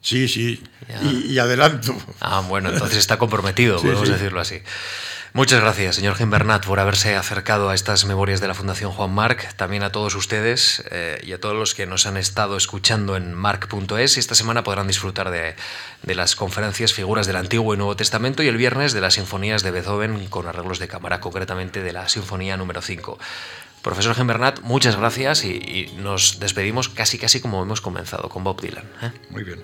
Sí, sí, y, adelanto. Ah, bueno, entonces está comprometido, podemos decirlo así. Muchas gracias, señor Gimbernat, por haberse acercado a estas memorias de la Fundación Juan Marc, también a todos ustedes eh, y a todos los que nos han estado escuchando en marc.es. Y esta semana podrán disfrutar de, de, las conferencias Figuras del Antiguo y Nuevo Testamento y el viernes de las sinfonías de Beethoven con arreglos de cámara, concretamente de la Sinfonía número 5. Profesor Gimbernat, muchas gracias y, nos despedimos casi casi como hemos comenzado con Bob Dylan. ¿eh? Muy bien.